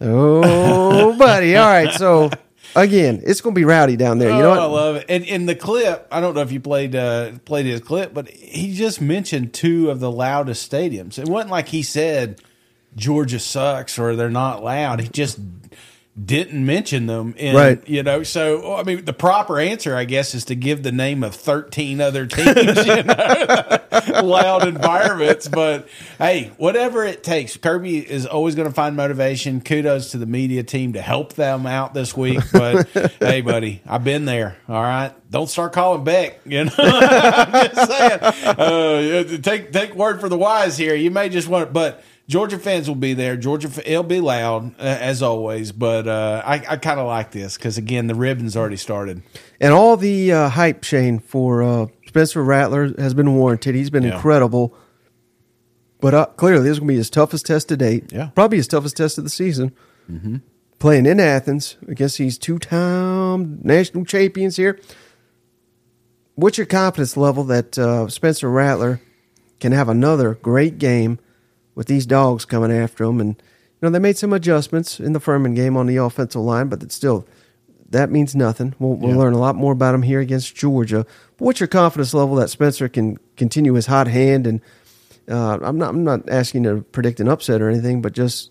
Oh, [LAUGHS] buddy. All right. So, again, it's going to be rowdy down there. You know Oh, what? I love it. And in the clip, I don't know if you played uh, played his clip, but he just mentioned two of the loudest stadiums. It wasn't like he said Georgia sucks or they're not loud. He just didn't mention them. And, Right. You know, so I mean, the proper answer, I guess, is to give the name of thirteen other teams. [LAUGHS] you know, [LAUGHS] loud environments. But hey, whatever it takes, Kirby is always going to find motivation. Kudos to the media team to help them out this week. But [LAUGHS] hey, buddy, I've been there. All right, don't start calling Beck. You know, I'm just saying. Uh, take take word for the wise here. You may just want, to, but. Georgia fans will be there. Georgia, it'll be loud uh, as always, but uh, I, I kind of like this because again, the ribbon's already started. And all the uh, hype, Shane, for uh, Spencer Rattler has been warranted. He's been Yeah. incredible. But uh, clearly, this is going to be his toughest test to date. Yeah. Probably his toughest test of the season. Mm-hmm. Playing in Athens against these two time national champions here. What's your confidence level that uh, Spencer Rattler can have another great game with these dogs coming after him? And, you know, they made some adjustments in the Furman game on the offensive line, but it's still, that means nothing. We'll, we'll Yeah. learn a lot more about him here against Georgia. But what's your confidence level that Spencer can continue his hot hand? And uh, I'm not I'm not asking to predict an upset or anything, but just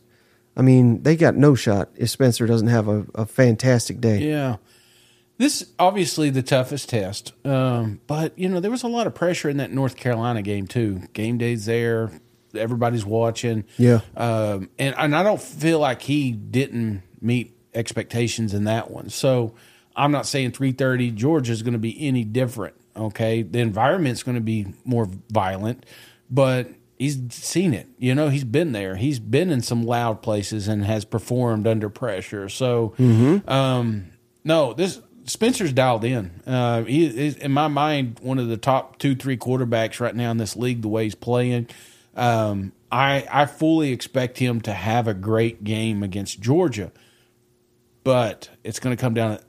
I mean they got no shot if Spencer doesn't have a, a fantastic day. Yeah. This obviously the toughest test, um, but you know there was a lot of pressure in that North Carolina game too. Game day's there, everybody's watching. Yeah. um, and and I don't feel like he didn't meet expectations in that one. So I'm not saying 3:30 Georgia is going to be any different. Okay, the environment's going to be more violent, but he's seen it. You know, he's been there. He's been in some loud places and has performed under pressure. So, Mhm. um, no, this Spencer's dialed in. Uh, he is, in my mind, one of the top two, three quarterbacks right now in this league. The way he's playing, um, I I fully expect him to have a great game against Georgia. But it's going to come down.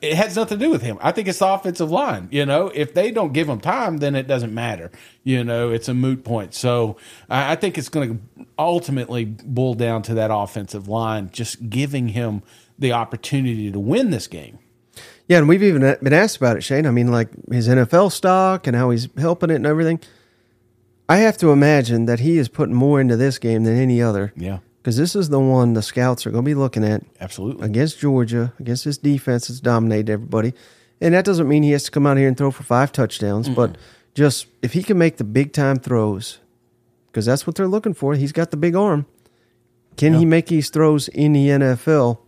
It has nothing to do with him. I think it's the offensive line. You know, if they don't give him time, then it doesn't matter. You know, it's a moot point. So I I think it's going to ultimately boil down to that offensive line just giving him the opportunity to win this game. Yeah, and we've even been asked about it, Shane. I mean, like his NFL stock and how he's helping it and everything. I have to imagine that he is putting more into this game than any other. Yeah. Because this is the one the scouts are going to be looking at. Absolutely. Against Georgia, against this defense that's dominated everybody. And that doesn't mean he has to come out here and throw for five touchdowns, but just if he can make the big time throws, because that's what they're looking for. He's got the big arm. Can he make these throws in the NFL?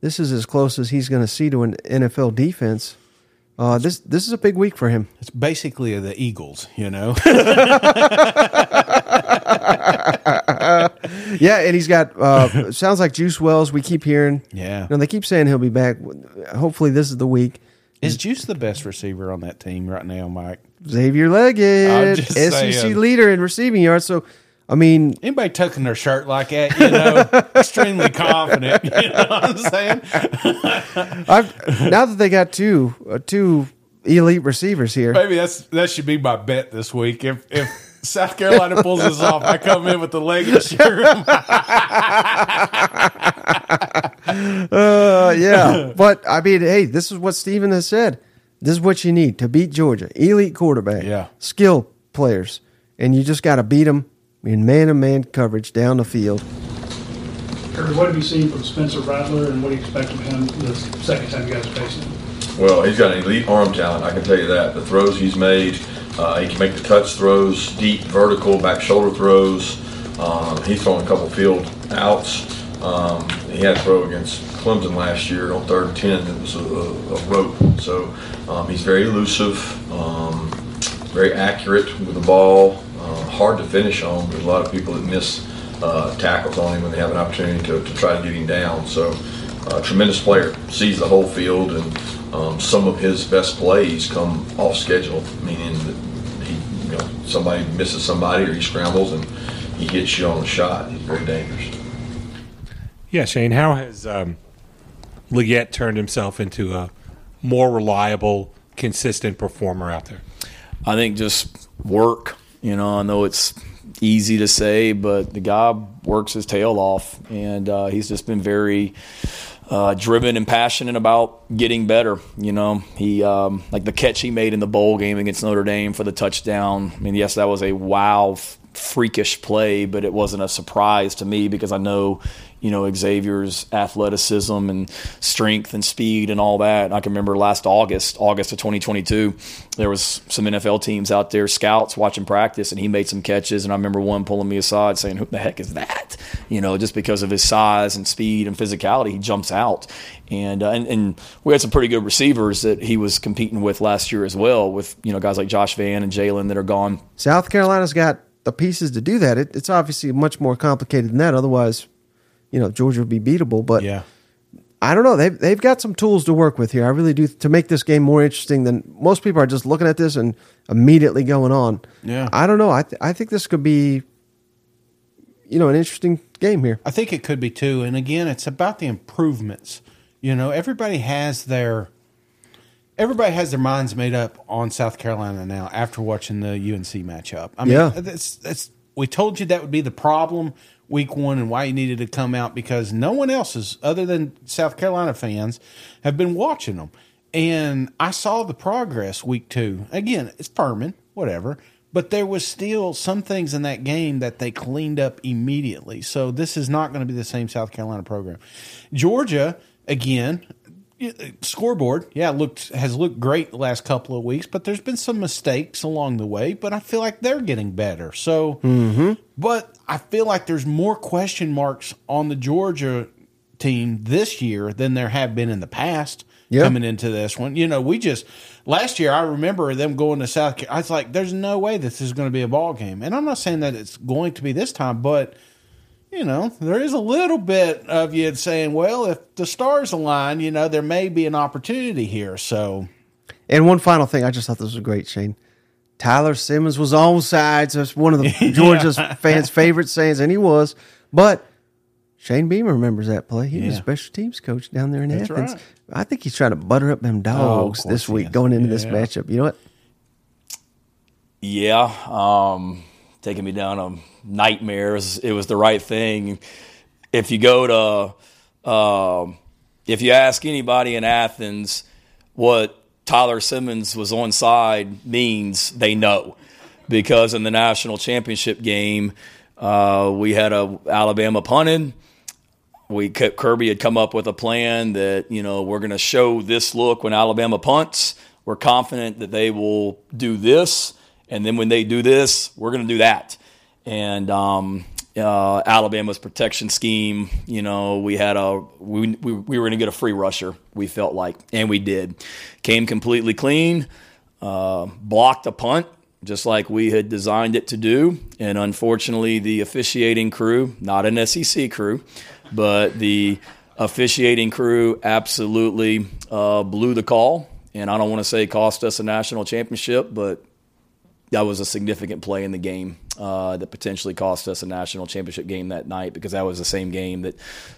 This this is as close as he's going to see to an NFL defense. Uh, this this is a big week for him. It's basically the Eagles, you know. [LAUGHS] yeah, and he's got uh, sounds like Juice Wells. We keep hearing. Yeah. You know, they keep saying he'll be back. Hopefully, this is the week. Is Juice the best receiver on that team right now, Mike? Xavier Legette, SEC saying. leader in receiving yards. So, I mean, Anybody tucking their shirt like that, you know, [LAUGHS] extremely confident. You know what I'm saying? [LAUGHS] I've, now that they got two uh, two elite receivers here, Maybe that's that should be my bet this week. If if South Carolina pulls this off, I come in with the Legette [LAUGHS] shirt. uh, yeah. But I mean, hey, this is what Steven has said. This is what you need to beat Georgia. Elite quarterback, Yeah. skill players, and you just got to beat them in man-to-man coverage down the field. Kirby, what have you seen from Spencer Rattler, and what do you expect from him the second time you guys face him? Well, he's got an elite arm talent, I can tell you that. The throws he's made, uh, he can make the touch throws, deep, vertical, back shoulder throws. Um, he's thrown a couple field outs. Um, he had a throw against Clemson last year on third and 10. It was a, a, a rope. So um, he's very elusive, um, very accurate with the ball, uh, hard to finish on. There's a lot of people that miss uh, tackles on him when they have an opportunity to, to try to get him down. So uh, tremendous player, sees the whole field, and um, some of his best plays come off schedule, meaning that he, you know, somebody misses somebody or he scrambles and he hits you on the shot. He's very dangerous. Yeah, Shane, how has um, Legette turned himself into a more reliable, consistent performer out there? I think just work. You know, I know it's easy to say, but the guy works his tail off, and uh, he's just been very uh, driven and passionate about getting better. You know, he um, like the catch he made in the bowl game against Notre Dame for the touchdown. I mean, yes, that was a wow, freakish play, but it wasn't a surprise to me because I know. You know Xavier's athleticism and strength and speed and all that. And I can remember last August, August of 2022, there was some NFL teams out there, scouts watching practice, and he made some catches. And I remember one pulling me aside saying, "Who the heck is that?" You know, just because of his size and speed and physicality, he jumps out. And, uh, and and we had some pretty good receivers that he was competing with last year as well, with you know guys like Josh Vann and Jalen that are gone. South Carolina's got the pieces to do that. It, it's obviously much more complicated than that. Otherwise, you know, Georgia would be beatable. But yeah. I don't know. They've they've got some tools to work with here. I really do to make this game more interesting than most people are just looking at this and immediately going on. Yeah. I don't know. I th- I think this could be, you know, an interesting game here. I think it could be too. And again, it's about the improvements. You know, everybody has their everybody has their minds made up on South Carolina now after watching the UNC matchup. I mean, Yeah. that's that's we told you that would be the problem week one and why you needed to come out because no one else is other than South Carolina fans have been watching them. And I saw the progress week two. Again, it's Furman, whatever. But there was still some things in that game that they cleaned up immediately. So this is not going to be the same South Carolina program. Georgia, again, Uh, scoreboard, yeah, looked has looked great the last couple of weeks, but there's been some mistakes along the way. But I feel like they're getting better. So, mm-hmm. but I feel like there's more question marks on the Georgia team this year than there have been in the past. Yeah. Coming into this one, you know, we just last year I remember them going to South. Carolina. I was like, "There's no way this is going to be a ball game," and I'm not saying that it's going to be this time, but you know, there is a little bit of you saying, well, if the stars align, you know, there may be an opportunity here. So, And one final thing, I just thought this was great, Shane. Tyler Simmons was on sides. That's one of the [LAUGHS] Georgia's fans' favorite sayings, and he was. But Shane Beamer remembers that play. He was Yeah. special teams coach down there in That's Athens. right. I think he's trying to butter up them dogs course this week going into this matchup. You know what? Yeah, um, taking me down a nightmares. It was the right thing. If you go to, um if you ask anybody in Athens what Tyler Simmons was on side means, they know, because in the national championship game, uh, we had a Alabama punted. We Kirby had come up with a plan that you know we're going to show this look when Alabama punts. We're confident that they will do this, and then when they do this, we're going to do that. And um, uh, Alabama's protection scheme. You know, we had a we we, we were going to get a free rusher. We felt like, and we did. Came completely clean, uh, blocked a punt just like we had designed it to do. And unfortunately, the officiating crew, not an SEC crew, but the officiating crew absolutely uh, blew the call. And I don't want to say cost us a national championship, but that was a significant play in the game uh, that potentially cost us a national championship game that night because that was the same game that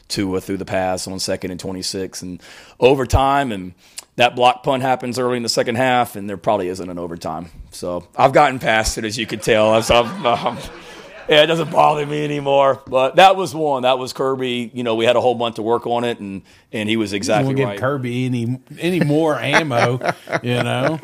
Tua threw the pass on second and 26 and overtime and that block punt happens early in the second half and there probably isn't an overtime. So I've gotten past it as you can tell. I'm, um, yeah, it doesn't bother me anymore. But that was one. That was Kirby. You know, we had a whole month to work on it, and and he was exactly give right. Kirby any any more ammo, [LAUGHS] you know.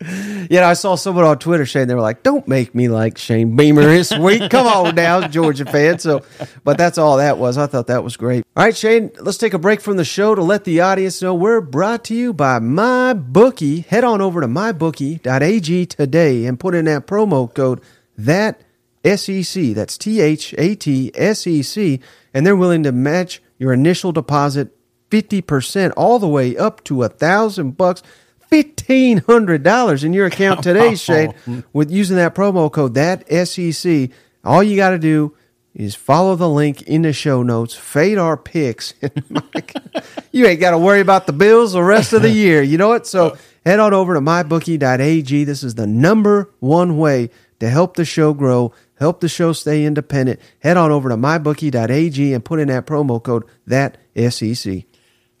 [LAUGHS] Yeah, I saw someone on Twitter, Shane. They were like, "Don't make me like Shane Beamer this week." Come on now, [LAUGHS] Georgia fan. So, but that's all that was. I thought that was great. All right, Shane, let's take a break from the show to let the audience know we're brought to you by MyBookie. Head on over to mybookie.ag today and put in that promo code that SEC. That's T H A T S E C, and they're willing to match your initial deposit fifty percent all the way up to a thousand bucks fifteen hundred dollars in your account today, Shane, with using that promo code that SEC. All you got to do is follow the link in the show notes, fade our picks. [LAUGHS] you ain't got to worry about the bills the rest of the [LAUGHS] year. You know what? So head on over to mybookie.ag. This is the number one way to help the show grow, help the show stay independent. Head on over to mybookie.ag and put in that promo code that SEC.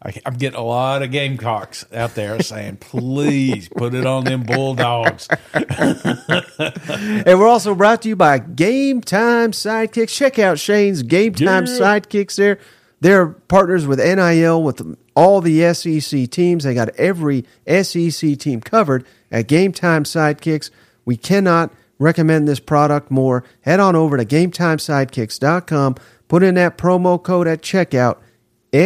I, I'm getting a lot of Gamecocks out there saying, "Please put it on them Bulldogs." and we're also brought to you by Game Time Sidekicks. Check out Shane's Game Time Yeah. Sidekicks there. They're partners with NIL with all the SEC teams. They got every SEC team covered at Game Time Sidekicks. We cannot recommend this product more. Head on over to GameTimeSidekicks.com. Put in that promo code at checkout.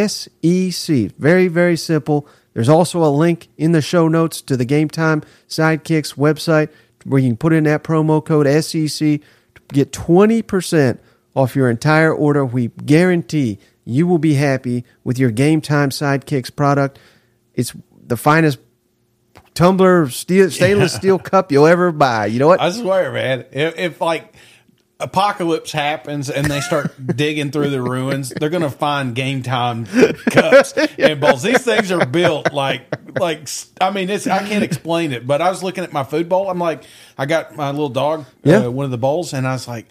SEC. Very, very simple. There's also a link in the show notes to the Game Time Sidekicks website where you can put in that promo code SEC to get 20% off your entire order. We guarantee you will be happy with your Game Time Sidekicks product. It's the finest tumbler steel, stainless steel cup you'll ever buy. You know what? I swear, man. If, if like apocalypse happens and they start [LAUGHS] digging through the ruins, they're gonna find game time cups [LAUGHS] and bowls. These things are built like like I mean, it's I can't explain it. But I was looking at my food bowl. I'm like, I got my little dog, Yeah. uh, one of the bowls, and I was like.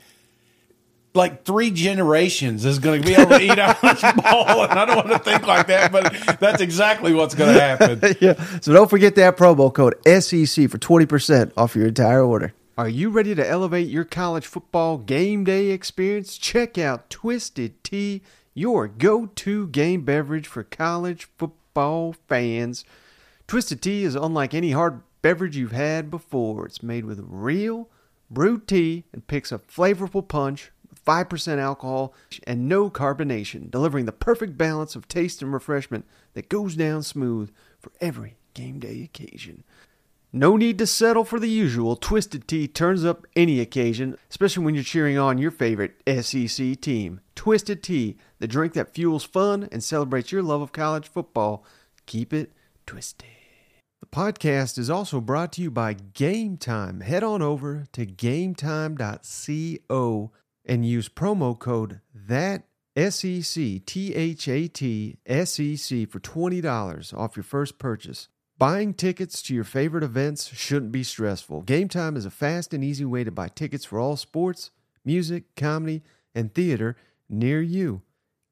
Like three generations is going to be able to eat out of this [LAUGHS] bowl, and I don't want to think like that, but that's exactly what's going to happen. yeah. So don't forget that promo code SEC for 20% off your entire order. Are you ready to elevate your college football game day experience? Check out Twisted Tea, your go to game beverage for college football fans. Twisted Tea is unlike any hard beverage you've had before. It's made with real brewed tea and picks a flavorful punch with 5% alcohol and no carbonation, delivering the perfect balance of taste and refreshment that goes down smooth for every game day occasion. No need to settle for the usual. Twisted Tea turns up any occasion, especially when you're cheering on your favorite SEC team. Twisted Tea, the drink that fuels fun and celebrates your love of college football. Keep it twisted. The podcast is also brought to you by Game Time. Head on over to gametime.co and use promo code that SEC T H A T S E C for $20 off your first purchase. Buying tickets to your favorite events shouldn't be stressful. Game Time is a fast and easy way to buy tickets for all sports, music, comedy, and theater near you.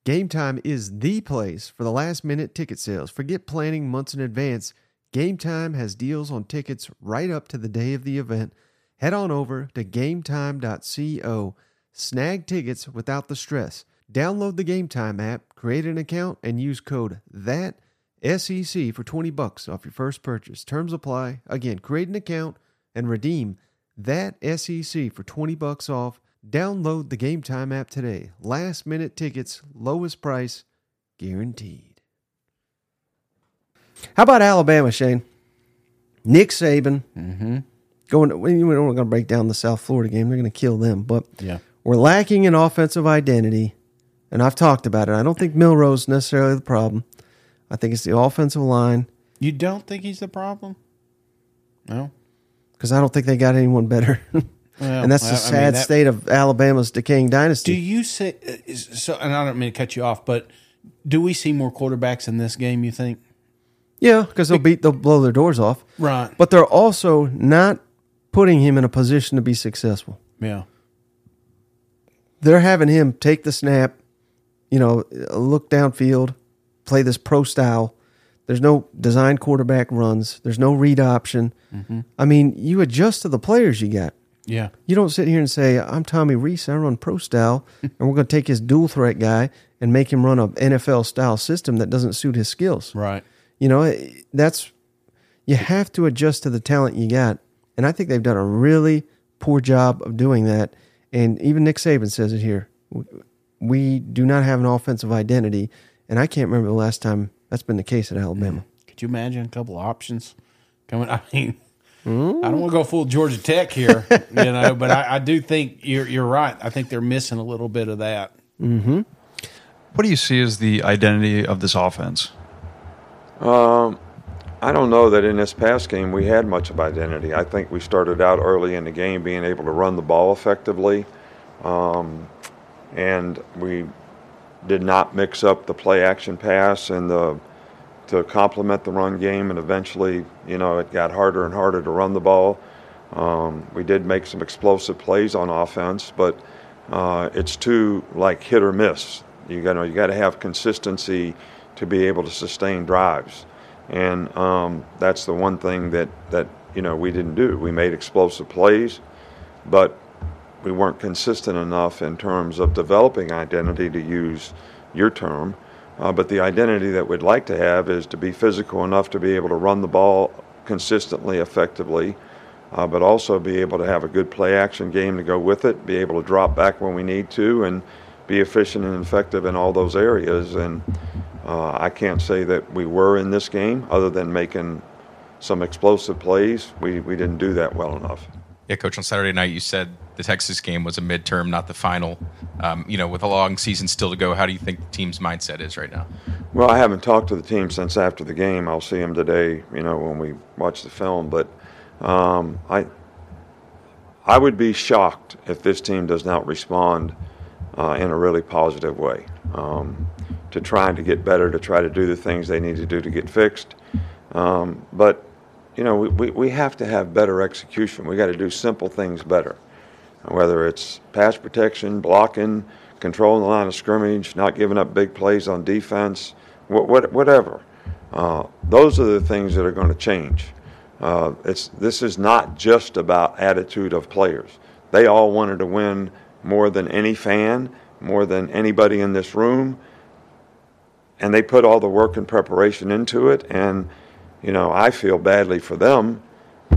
Game Time is the place for the last minute ticket sales. Forget planning months in advance. Game Time has deals on tickets right up to the day of the event. Head on over to gametime.co. Snag tickets without the stress. Download the Game Time app, create an account, and use code THAT SEC for 20 bucks off your first purchase. Terms apply. Again, create an account and redeem that SEC for 20 bucks off. Download the Game Time app today. Last minute tickets, lowest price, guaranteed. How about Alabama, Shane? Nick Saban. Mm-hmm. Going, we're not going to break down the South Florida game. They're going to kill them. But Yeah. we're lacking in offensive identity, and I've talked about it. I don't think Milroe's is necessarily the problem. I think it's the offensive line You don't think he's the problem? No. because I don't think they got anyone better. [LAUGHS] Well, and that's I- I the mean, sad that- state of Alabama's decaying dynasty. Do you say uh, so? And I don't mean to cut you off, but do we see more quarterbacks in this game? You think? Yeah, because they'll beat, they'll blow their doors off. Right. But they're also not putting him in a position to be successful. Yeah. They're having him take the snap, you know, look downfield, play this pro style. There's no design quarterback runs. There's no read option. Mhm. I mean, you adjust to the players you got. Yeah. You don't sit here and say, I'm Tommy Rees, I run pro style, [LAUGHS] and we're going to take his dual threat guy and make him run a NFL style system that doesn't suit his skills. Right. You know, that's, you have to adjust to the talent you got. And I think they've done a really poor job of doing that. And even Nick Saban says it here. We do not have an offensive identity. And I can't remember the last time that's been the case at Alabama. Could you imagine a couple of options coming? [LAUGHS] I mean, Hmm? I don't want to go full Georgia Tech here, [LAUGHS] you know, but I, I do think you're you're right. I think they're missing a little bit of that. Mm-hmm. What do you see as the identity of this offense? Um, I don't know that in this past game we had much of identity. I think we started out early in the game being able to run the ball effectively, um, and we did not mix up the play action pass and the to complement the run game. And eventually, you know, it got harder and harder to run the ball. Um, we did make some explosive plays on offense, but uh, it's too like hit or miss. You got you got to have consistency to be able to sustain drives, and um, that's the one thing that that you know we didn't do. We made explosive plays, but we weren't consistent enough in terms of developing identity to use your term. Uh, but the identity that we'd like to have is to be physical enough to be able to run the ball consistently, effectively, uh, but also be able to have a good play action game to go with it, be able to drop back when we need to, and be efficient and effective in all those areas. And uh, I can't say that we were in this game other than making some explosive plays. We, we didn't do that well enough. Yeah, coach. On Saturday night, you said the Texas game was a midterm, not the final. Um, you know, with a long season still to go, how do you think the team's mindset is right now? Well, I haven't talked to the team since after the game. I'll see them today, you know, when we watch the film. But um, I, I would be shocked if this team does not respond uh, in a really positive way um, to trying to get better, to try to do the things they need to do to get fixed. Um, but you know, we, we, we have to have better execution. We got to do simple things better, whether it's pass protection, blocking, controlling the line of scrimmage, not giving up big plays on defense, what, what, whatever. Uh, those are the things that are going to change. Uh, it's this is not just about attitude of players. They all wanted to win more than any fan, more than anybody in this room, and they put all the work and preparation into it. And you know, I feel badly for them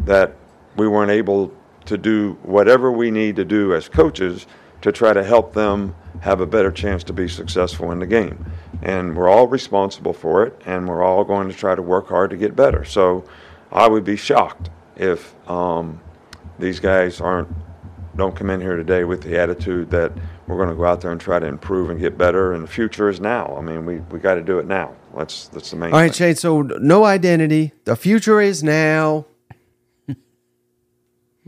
that we weren't able to do whatever we need to do as coaches to try to help them have a better chance to be successful in the game. And we're all responsible for it, and we're all going to try to work hard to get better. So I would be shocked if um, these guys aren't don't come in here today with the attitude that we're going to go out there and try to improve and get better. And the future is now. I mean, we, we got to do it now. That's that's the main. All right, thing. Shane. So no identity. The future is now.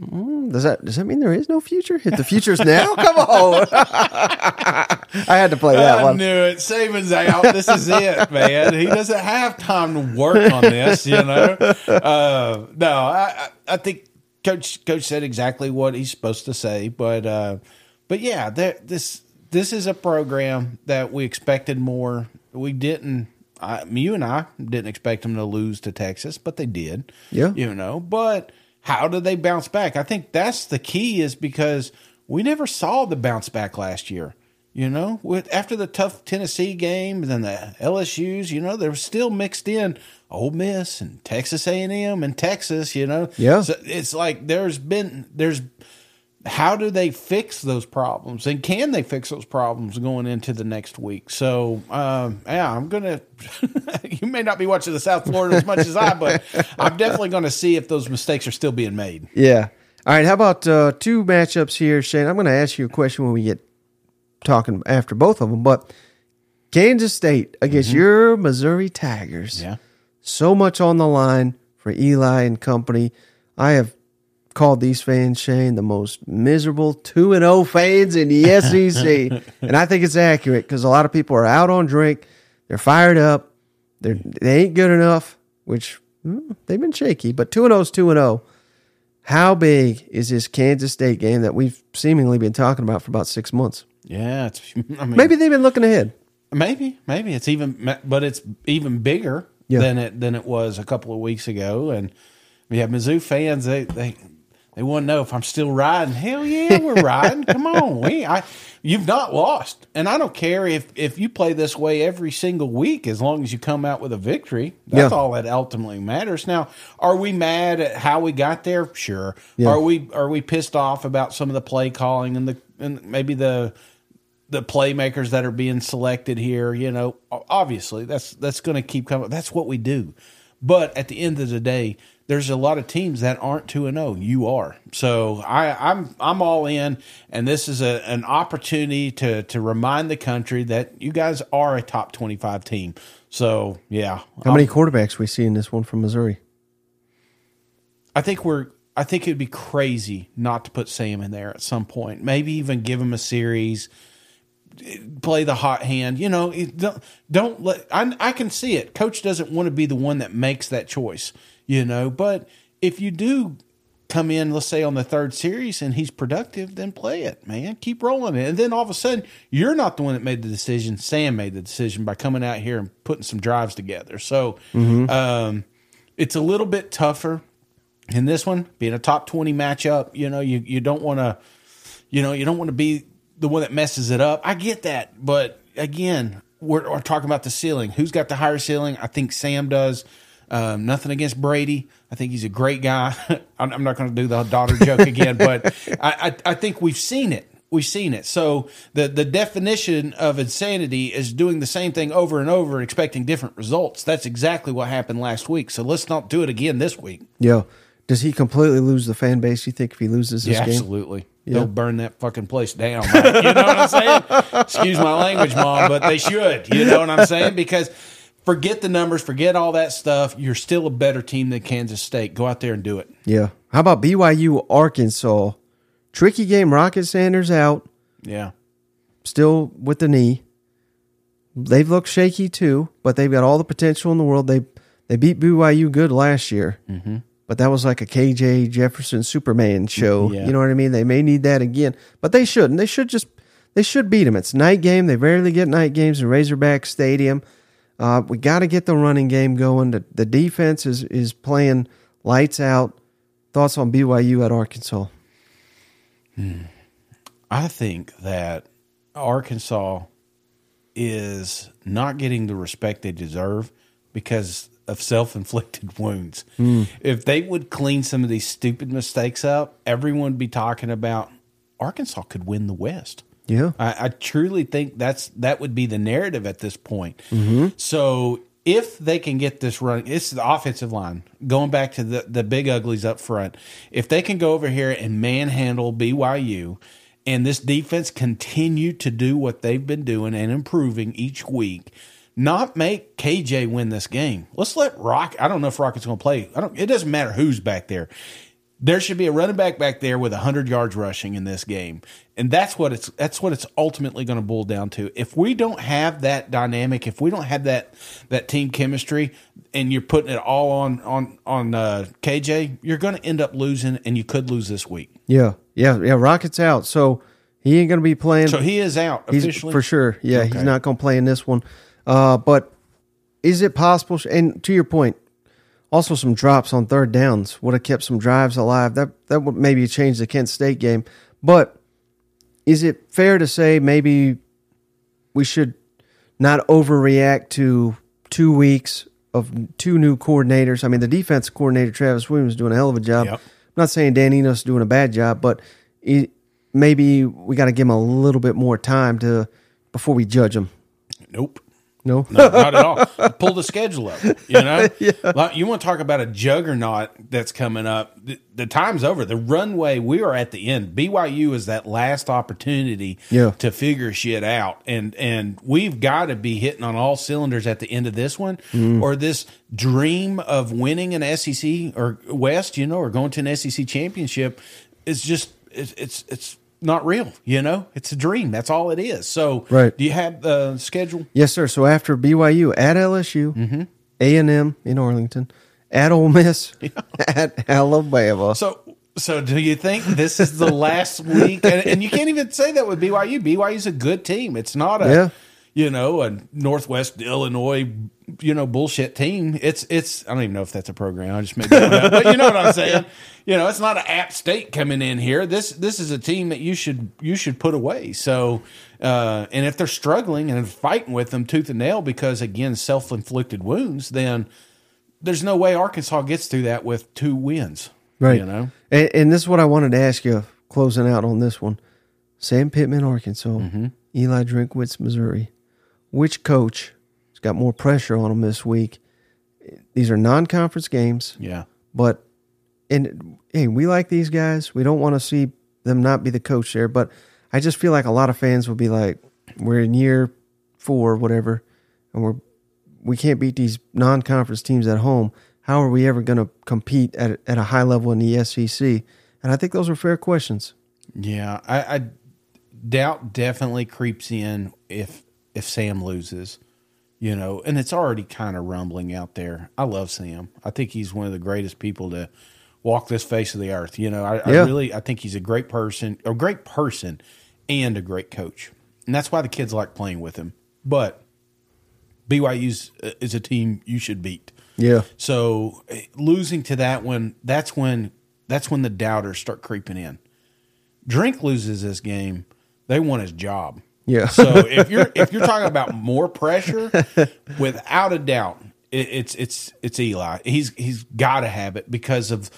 Mm, Does that does that mean there is no future? If the future is now, [LAUGHS] come on. [LAUGHS] I had to play that I one. I knew it. Saban's out. This is it, man. He doesn't have time to work on this, you know. Uh, no, I, I I think coach coach said exactly what he's supposed to say, but uh, but yeah, there, this this is a program that we expected more. We didn't. I, you and I didn't expect them to lose to Texas, but they did. Yeah. you know. But how do they bounce back? I think that's the key. Is because we never saw the bounce back last year. You know, with after the tough Tennessee game and the LSU's, you know, they were still mixed in Ole Miss and Texas A and M and Texas. You know, Yeah. So it's like there's been there's how do they fix those problems and can they fix those problems going into the next week? So um, yeah, I'm gonna. [LAUGHS] you may not be watching the South Florida as much as I, but I'm definitely going to see if those mistakes are still being made. Yeah. All right, how about uh, two matchups here, Shane? I'm going to ask you a question when we get talking after both of them, but Kansas State against Mhm. your Missouri Tigers. Yeah. So much on the line for Eli and company. I have called these fans, Shane, the most miserable 2 and 0 fans in the [LAUGHS] SEC. and I think it's accurate because a lot of people are out on Drink. They're fired up. They're, they ain't good enough, which mm, they've been shaky, but 2 and 0 is 2 and 0. How big is this Kansas State game that we've seemingly been talking about for about six months? Yeah, it's. [LAUGHS] I mean, Maybe they've been looking ahead. Maybe, maybe it's even, but it's even bigger Yeah. than it than it was a couple of weeks ago. And we have Mizzou fans. They they they want to know if I'm still riding. Hell yeah, we're riding. Come on, we I you've not lost, and I don't care if if you play this way every single week as long as you come out with a victory. That's Yeah. all that ultimately matters. Now, are we mad at how we got there? Sure. Yeah. Are we are we pissed off about some of the play calling and the and maybe the the playmakers that are being selected here, you know, obviously that's that's going to keep coming. That's what we do. But at the end of the day, there's a lot of teams that aren't two and zero. You are, so I, I'm I'm all in, and this is a, an opportunity to to remind the country that you guys are a top twenty five team. So yeah, How many um, quarterbacks we see in this one from Missouri? I think we're. I think it'd be crazy not to put Sam in there at some point. Maybe even give him a series, play the hot hand. You know, don't don't let. I I can see it. Coach doesn't want to be the one that makes that choice. You know, but if you do come in, let's say on the third series, and he's productive, then play it, man. Keep rolling it, and then all of a sudden, you're not the one that made the decision. Sam made the decision by coming out here and putting some drives together. So, Mhm. um, it's a little bit tougher in this one being a top 20 matchup you know you, you don't want to you know you don't want to be the one that messes it up i get that but again we're, we're talking about the ceiling who's got the higher ceiling i think sam does um, nothing against brady i think he's a great guy [LAUGHS] i'm, I'm not going to do the daughter joke again but [LAUGHS] I, I, I think we've seen it we've seen it so the, the definition of insanity is doing the same thing over and over and expecting different results that's exactly what happened last week so let's not do it again this week Yeah. does he completely lose the fan base? You think if he loses this yeah, game? absolutely. Yeah. They'll burn that fucking place down. You know what I'm saying? [LAUGHS] Excuse my language, mom, but they should. You know what I'm saying? Because forget the numbers, forget all that stuff. You're still a better team than Kansas State. Go out there and do it. Yeah. How about BYU Arkansas? Tricky game. Rocket Sanders out. Yeah. Still with the knee. They've looked shaky too, but they've got all the potential in the world. They they beat BYU good last year, mm-hmm. but that was like a KJ Jefferson Superman show. Yeah. You know what I mean? They may need that again, but they shouldn't. They should just they should beat them. It's night game. They rarely get night games in Razorback Stadium. Uh, we got to get the running game going. The, the defense is is playing lights out. Thoughts on BYU at Arkansas? I think that Arkansas is not getting the respect they deserve because of self inflicted [LAUGHS] wounds. Hmm. If they would clean some of these stupid mistakes up, everyone would be talking about Arkansas could win the West. Yeah. I, I truly think that's that would be the narrative at this point. Mm-hmm. So if they can get this running, it's the offensive line going back to the the big uglies up front. If they can go over here and manhandle BYU, and this defense continue to do what they've been doing and improving each week, not make KJ win this game. Let's let Rock. I don't know if Rocket's going to play. I don't. It doesn't matter who's back there. There should be a running back back there with hundred yards rushing in this game, and that's what it's that's what it's ultimately going to boil down to. If we don't have that dynamic, if we don't have that that team chemistry, and you're putting it all on on on uh, KJ, you're going to end up losing, and you could lose this week. Yeah, yeah, yeah. Rocket's out, so he ain't going to be playing. So he is out He's- officially? for sure. Yeah, Okay. he's not going to play in this one. Uh, but is it possible? And to your point, also some drops on third downs would have kept some drives alive. That that would maybe change the Kent State game. But is it fair to say maybe we should not overreact to two weeks of two new coordinators? I mean, the defense coordinator Travis Williams is doing a hell of a job. Yep. I'm not saying Dan Enos is doing a bad job, but it, maybe we got to give him a little bit more time to before we judge him. Nope. No. no not at all. Pull the schedule up. You know, [LAUGHS] Like, you want to talk about a juggernaut that's coming up. The, the time's over. The runway. We are at the end. BYU is that last opportunity Yeah. to figure shit out, and and we've got to be hitting on all cylinders at the end of this one, Mm. or this dream of winning an SEC or West, you know, or going to an SEC championship is just it's it's it's not real. You know, it's a dream. That's all it is. So, Right. Do you have the schedule? Yes, sir. So after BYU at LSU, Mm-hmm. A and M in Arlington, at Ole Miss, [LAUGHS] [LAUGHS] at Alabama. So, so do you think this is the last [LAUGHS] week? And, and you can't even say that with BYU. BYU's a good team. It's not a, Yeah. You know, a Northwest Illinois, you know, bullshit team. It's it's. I don't even know if that's a program. I just made that up. But you know what I'm saying. [LAUGHS] You know, it's not an App State coming in here. This this is a team that you should you should put away. So, uh, and if they're struggling and fighting with them tooth and nail because again self inflicted wounds, then there's no way Arkansas gets through that with two wins. Right. You know. And, and this is what I wanted to ask you closing out on this one. Sam Pittman, Arkansas. Mm-hmm. Eli Drinkwitz, Missouri. Which coach has got more pressure on them this week? These are non conference games. Yeah. But, and hey, we like these guys. We don't want to see them not be the coach there. But I just feel like a lot of fans will be like, we're in year four, whatever, and we're we can't beat these non-conference teams at home. How are we ever going to compete at at a high level in the SEC? And I think those are fair questions. Yeah, I, I doubt definitely creeps in if if Sam loses, you know, and it's already kind of rumbling out there. I love Sam. I think he's one of the greatest people to walk this face of the earth. You know, I, I really I think he's a great person, a great person, and a great coach, and that's why the kids like playing with him. But BYU's uh, is a team you should beat. Yeah. So eh, losing to that one, that's when that's when the doubters start creeping in. Drink loses this game, they want his job. Yeah. So [LAUGHS] if you're if you're talking about more pressure, without a doubt, it, it's it's it's Eli. He's he's got to have it because of.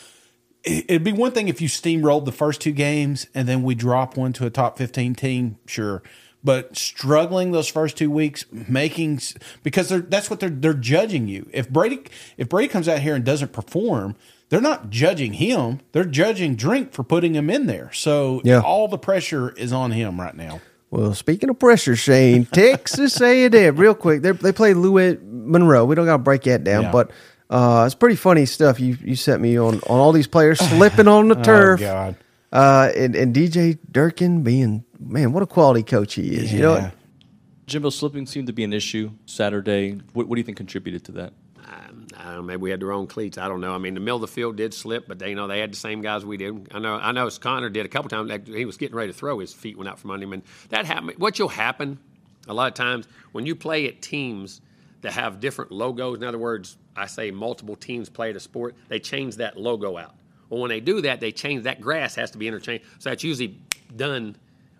it- It'd be one thing if you steamrolled the first two games and then we drop one to a top fifteen team, sure. But struggling those first two weeks, making because they're that's what they're they're judging you. If Brady if Brady comes out here and doesn't perform, they're not judging him. They're judging Drink for putting him in there. So Yeah. all the pressure is on him right now. Well, speaking of pressure, Shane, [LAUGHS] Texas A&M, real quick, they they play Louis Monroe. We don't got to break that down, Yeah. but uh, it's pretty funny stuff you you sent me on on all these players slipping on the [LAUGHS] Oh, turf. God. Uh, and, and DJ Durkin being man, what a quality coach he is. You know, what? Jimbo slipping seemed to be an issue Saturday. What, what do you think contributed to that? Maybe we had the wrong cleats. I don't know. I mean, the middle of the field did slip, but they you know they had the same guys we did. I know. I know. Conner did a couple times. He was getting ready to throw, his feet went out from under him, and that happened. What will happen a lot of times when you play at teams that have different logos. In other words, I say multiple teams play at a sport. They change that logo out. Well, when they do that, they change that grass has to be interchanged. So that's usually done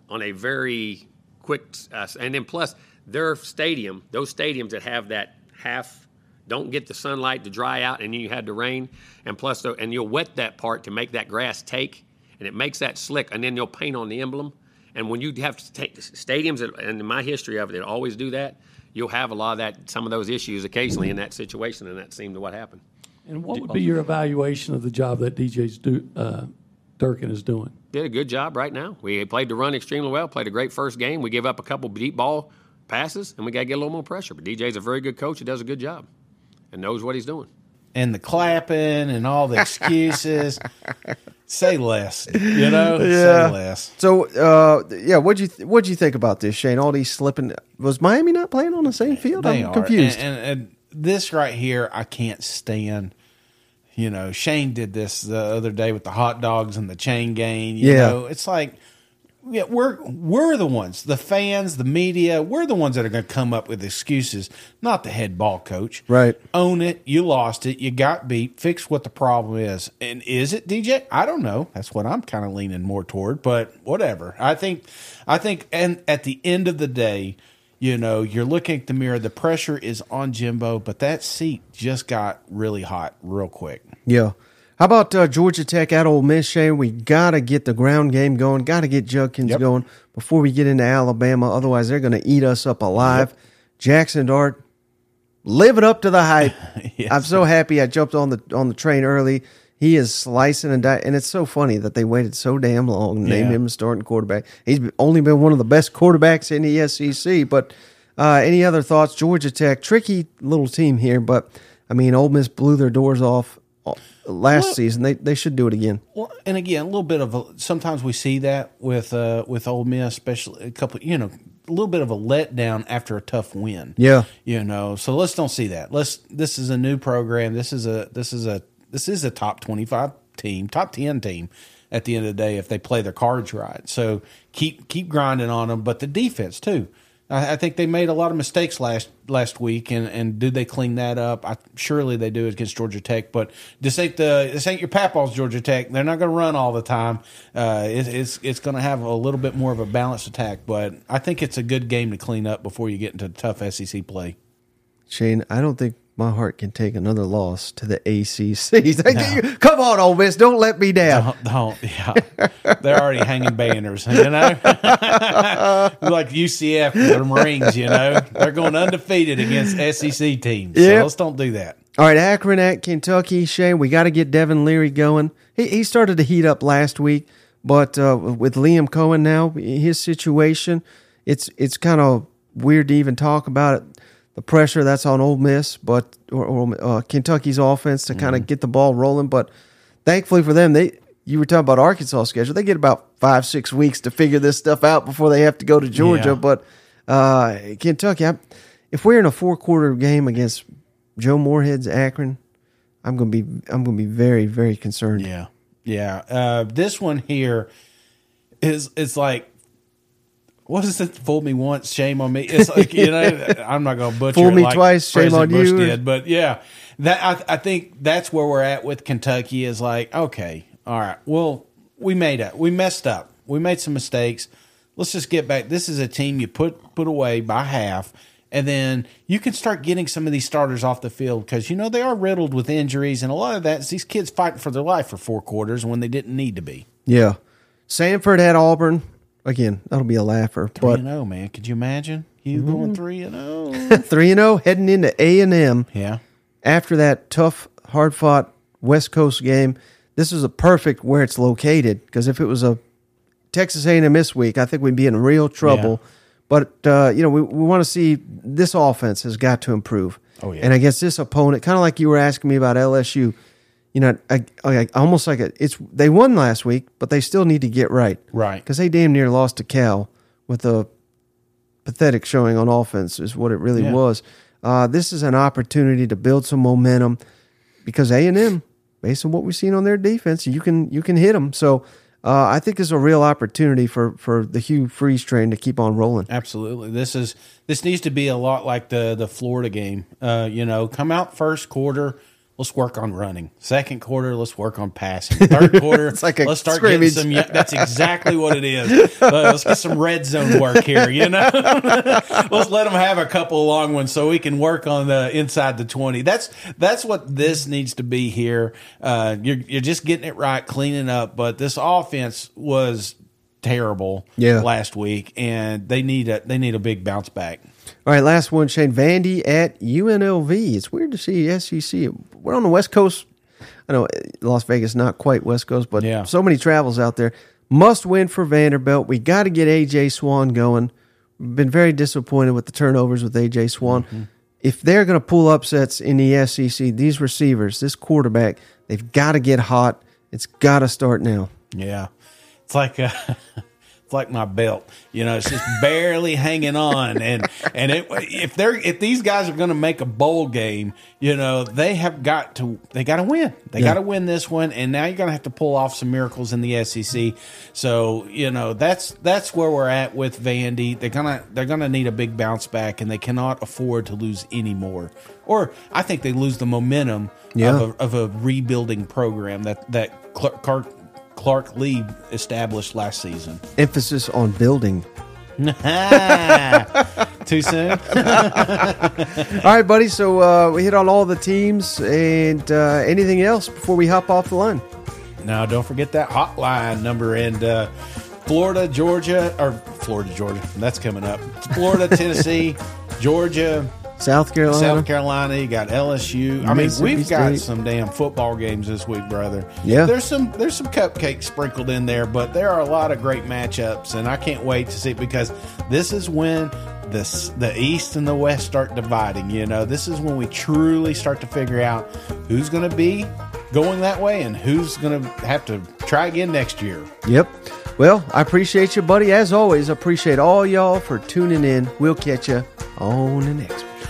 on a very quick. Uh, and then plus their stadium, those stadiums that have that half don't get the sunlight to dry out, and then you had the rain, and plus, the, and you'll wet that part to make that grass take, and it makes that slick, and then you'll paint on the emblem. And when you have to take stadiums, and in my history of it, they always do that. You'll have a lot of that, some of those issues occasionally in that situation, and that seemed to what happened. And what would be your evaluation of the job that DJ's do, uh, Durkin is doing? Did a good job right now. We played the run extremely well. Played a great first game. We gave up a couple deep ball passes, and we got to get a little more pressure. But DJ's a very good coach. He does a good job, and knows what he's doing. and the clapping and all the excuses. [LAUGHS] Say less, you know. Say less. So, uh, yeah, what'd you th- what'd you think about this, Shane? All these slipping. Was Miami not playing on the same field? They I'm are. confused. And, and, and this right here, I can't stand. You know, Shane did this the other day with the hot dogs and the chain gang. You Yeah. know, it's like, yeah, we're we're the ones, the fans, the media. We're the ones that are going to come up with excuses, not the head ball coach. Right. Own it. You lost it. You got beat. Fix what the problem is. And is it DJ? I don't know. That's what I'm kind of leaning more toward. But whatever. I think. I think. And at the end of the day, you know, you're looking at the mirror. The pressure is on Jimbo, but that seat just got really hot real quick. Yeah. How about uh, Georgia Tech at Ole Miss, Shane? We got to get the ground game going. Got to get Judkins going before we get into Alabama. Otherwise, they're going to eat us up alive. Jackson Dart live it up to the hype. [LAUGHS] I'm so happy I jumped on the on the train early. He is slicing and di- and it's so funny that they waited so damn long to name him a starting quarterback. He's only been one of the best quarterbacks in the SEC. But uh, any other thoughts? Georgia Tech, tricky little team here, but I mean, Ole Miss blew their doors off last season. They they should do it again. Well, and again, a little bit of a. Sometimes we see that with uh, with Ole Miss, especially a couple. You know, a little bit of a letdown after a tough win. Yeah. you know. So let's don't see that. Let's. This is a new program. This is a. This is a. This is a top twenty five team, top ten team. At the end of the day, if they play their cards right, so keep keep grinding on them. But the defense too. I, I think they made a lot of mistakes last last week, and, and do they clean that up? I, surely they do against Georgia Tech. But this ain't the this ain't your Papaws Georgia Tech. They're not going to run all the time. Uh, it, it's it's going to have a little bit more of a balanced attack. But I think it's a good game to clean up before you get into tough SEC play. Shane, I don't think my heart can take another loss to the ACC. [LAUGHS] You. Come on, Ole Miss, don't let me down. Don't, don't yeah. They're already hanging banners, you know, [LAUGHS] like UCF with the Marines. You know, they're going undefeated against SEC teams. So Yep. let's don't do that. All right, Akron at Kentucky. Shane, we got to get Devin Leary going. He, he started to heat up last week, but uh, with Liam Coen now, his situation, it's it's kind of weird to even talk about it. The pressure that's on Ole Miss, but or, or uh, Kentucky's offense to kind of get the ball rolling. But thankfully for them, they you were talking about Arkansas schedule. They get about five six weeks to figure this stuff out before they have to go to Georgia. Yeah. But uh, Kentucky, I, if we're in a four quarter game against Joe Moorhead's Akron, I'm gonna be I'm gonna be very very concerned. Yeah, yeah. Uh, this one here is it's like. What is it? Fool me once, shame on me. It's like you know, [LAUGHS] I'm not going to butcher. Fool me like twice, shame President on Bush you. Did, but yeah, that I, I think that's where we're at with Kentucky. Is like, okay, all right, well, we made it. We messed up. We made some mistakes. Let's just get back. This is a team you put put away by half, and then you can start getting some of these starters off the field because you know they are riddled with injuries, and a lot of that is these kids fighting for their life for four quarters when they didn't need to be. Yeah, Samford had Auburn again. That'll be a laugher. Three But and zero, man. Could you imagine you going three and oh? zero? [LAUGHS] three and zero heading into A and M. Yeah. After that tough, hard fought West Coast game, this is a perfect where it's located. Because if it was a Texas A and M this week, I think we'd be in real trouble. But uh, you know, we, we want to see this offense has got to improve. Oh, yeah. And against this opponent, kind of like you were asking me about LSU, you know, I, I, almost like a, it's they won last week, but they still need to get right. Right. Because they damn near lost to Cal with a pathetic showing on offense, is what it really Yeah. was. Uh, this is an opportunity to build some momentum because A and M, based on what we've seen on their defense, you can you can hit them. So uh, I think it's a real opportunity for for the Hugh Freeze train to keep on rolling. Absolutely. This is this needs to be a lot like the the Florida game. Uh, you know, come out first quarter. Let's work on running. Second quarter, let's work on passing. Third [LAUGHS] quarter, It's like a let's start scrimmage. getting some. That's [LAUGHS] exactly what it is. Uh, let's get some red zone work here. You know, [LAUGHS] let's let them have a couple of long ones so we can work on the inside the twenty. That's that's what this needs to be here. Uh, you're you're just getting it right, cleaning up. But this offense was terrible Yeah. last week, and they need a they need a big bounce back. All right, last one, Shane Vandy at UNLV. It's weird to see SEC. We're on the West Coast. I know uh, Las Vegas not quite West Coast, but Yeah. so many travels out there. Must win for Vanderbilt. We got to get AJ Swann going. Been very disappointed with the turnovers with AJ Swann. Mm-hmm. If they're going to pull upsets in the SEC, these receivers, this quarterback, they've got to get hot. It's got to start now. Yeah, it's like uh, [LAUGHS] it's like my belt. You know, it's just barely hanging on, and and it, if they're if these guys are going to make a bowl game, you know, they have got to they got to win. They Yeah. got to win this one, and now you're going to have to pull off some miracles in the SEC. So you know that's that's where we're at with Vandy. They're gonna they're gonna need a big bounce back, and they cannot afford to lose any more. Or I think they lose the momentum Yeah. of, a, of a rebuilding program that that Clark, Clark Clark Lea established last season. Emphasis on building. [LAUGHS] Too soon? [LAUGHS] all right, buddy. So uh, we hit on all the teams and uh, anything else before we hop off the line. Now, don't forget that hotline number and uh, Florida, Georgia, or Florida, Georgia. That's coming up. Florida, Tennessee, [LAUGHS] Georgia, South Carolina. South Carolina. You got LSU. I mean, Mississippi we've got State. some damn football games this week, brother. Yeah. there's some there's some cupcakes sprinkled in there, but there are a lot of great matchups, and I can't wait to see because this is when the the East and the West start dividing. You know, this is when we truly start to figure out who's going to be going that way and who's going to have to try again next year. Yep. Well, I appreciate you, buddy. As always, I appreciate all y'all for tuning in. We'll catch you on the next one.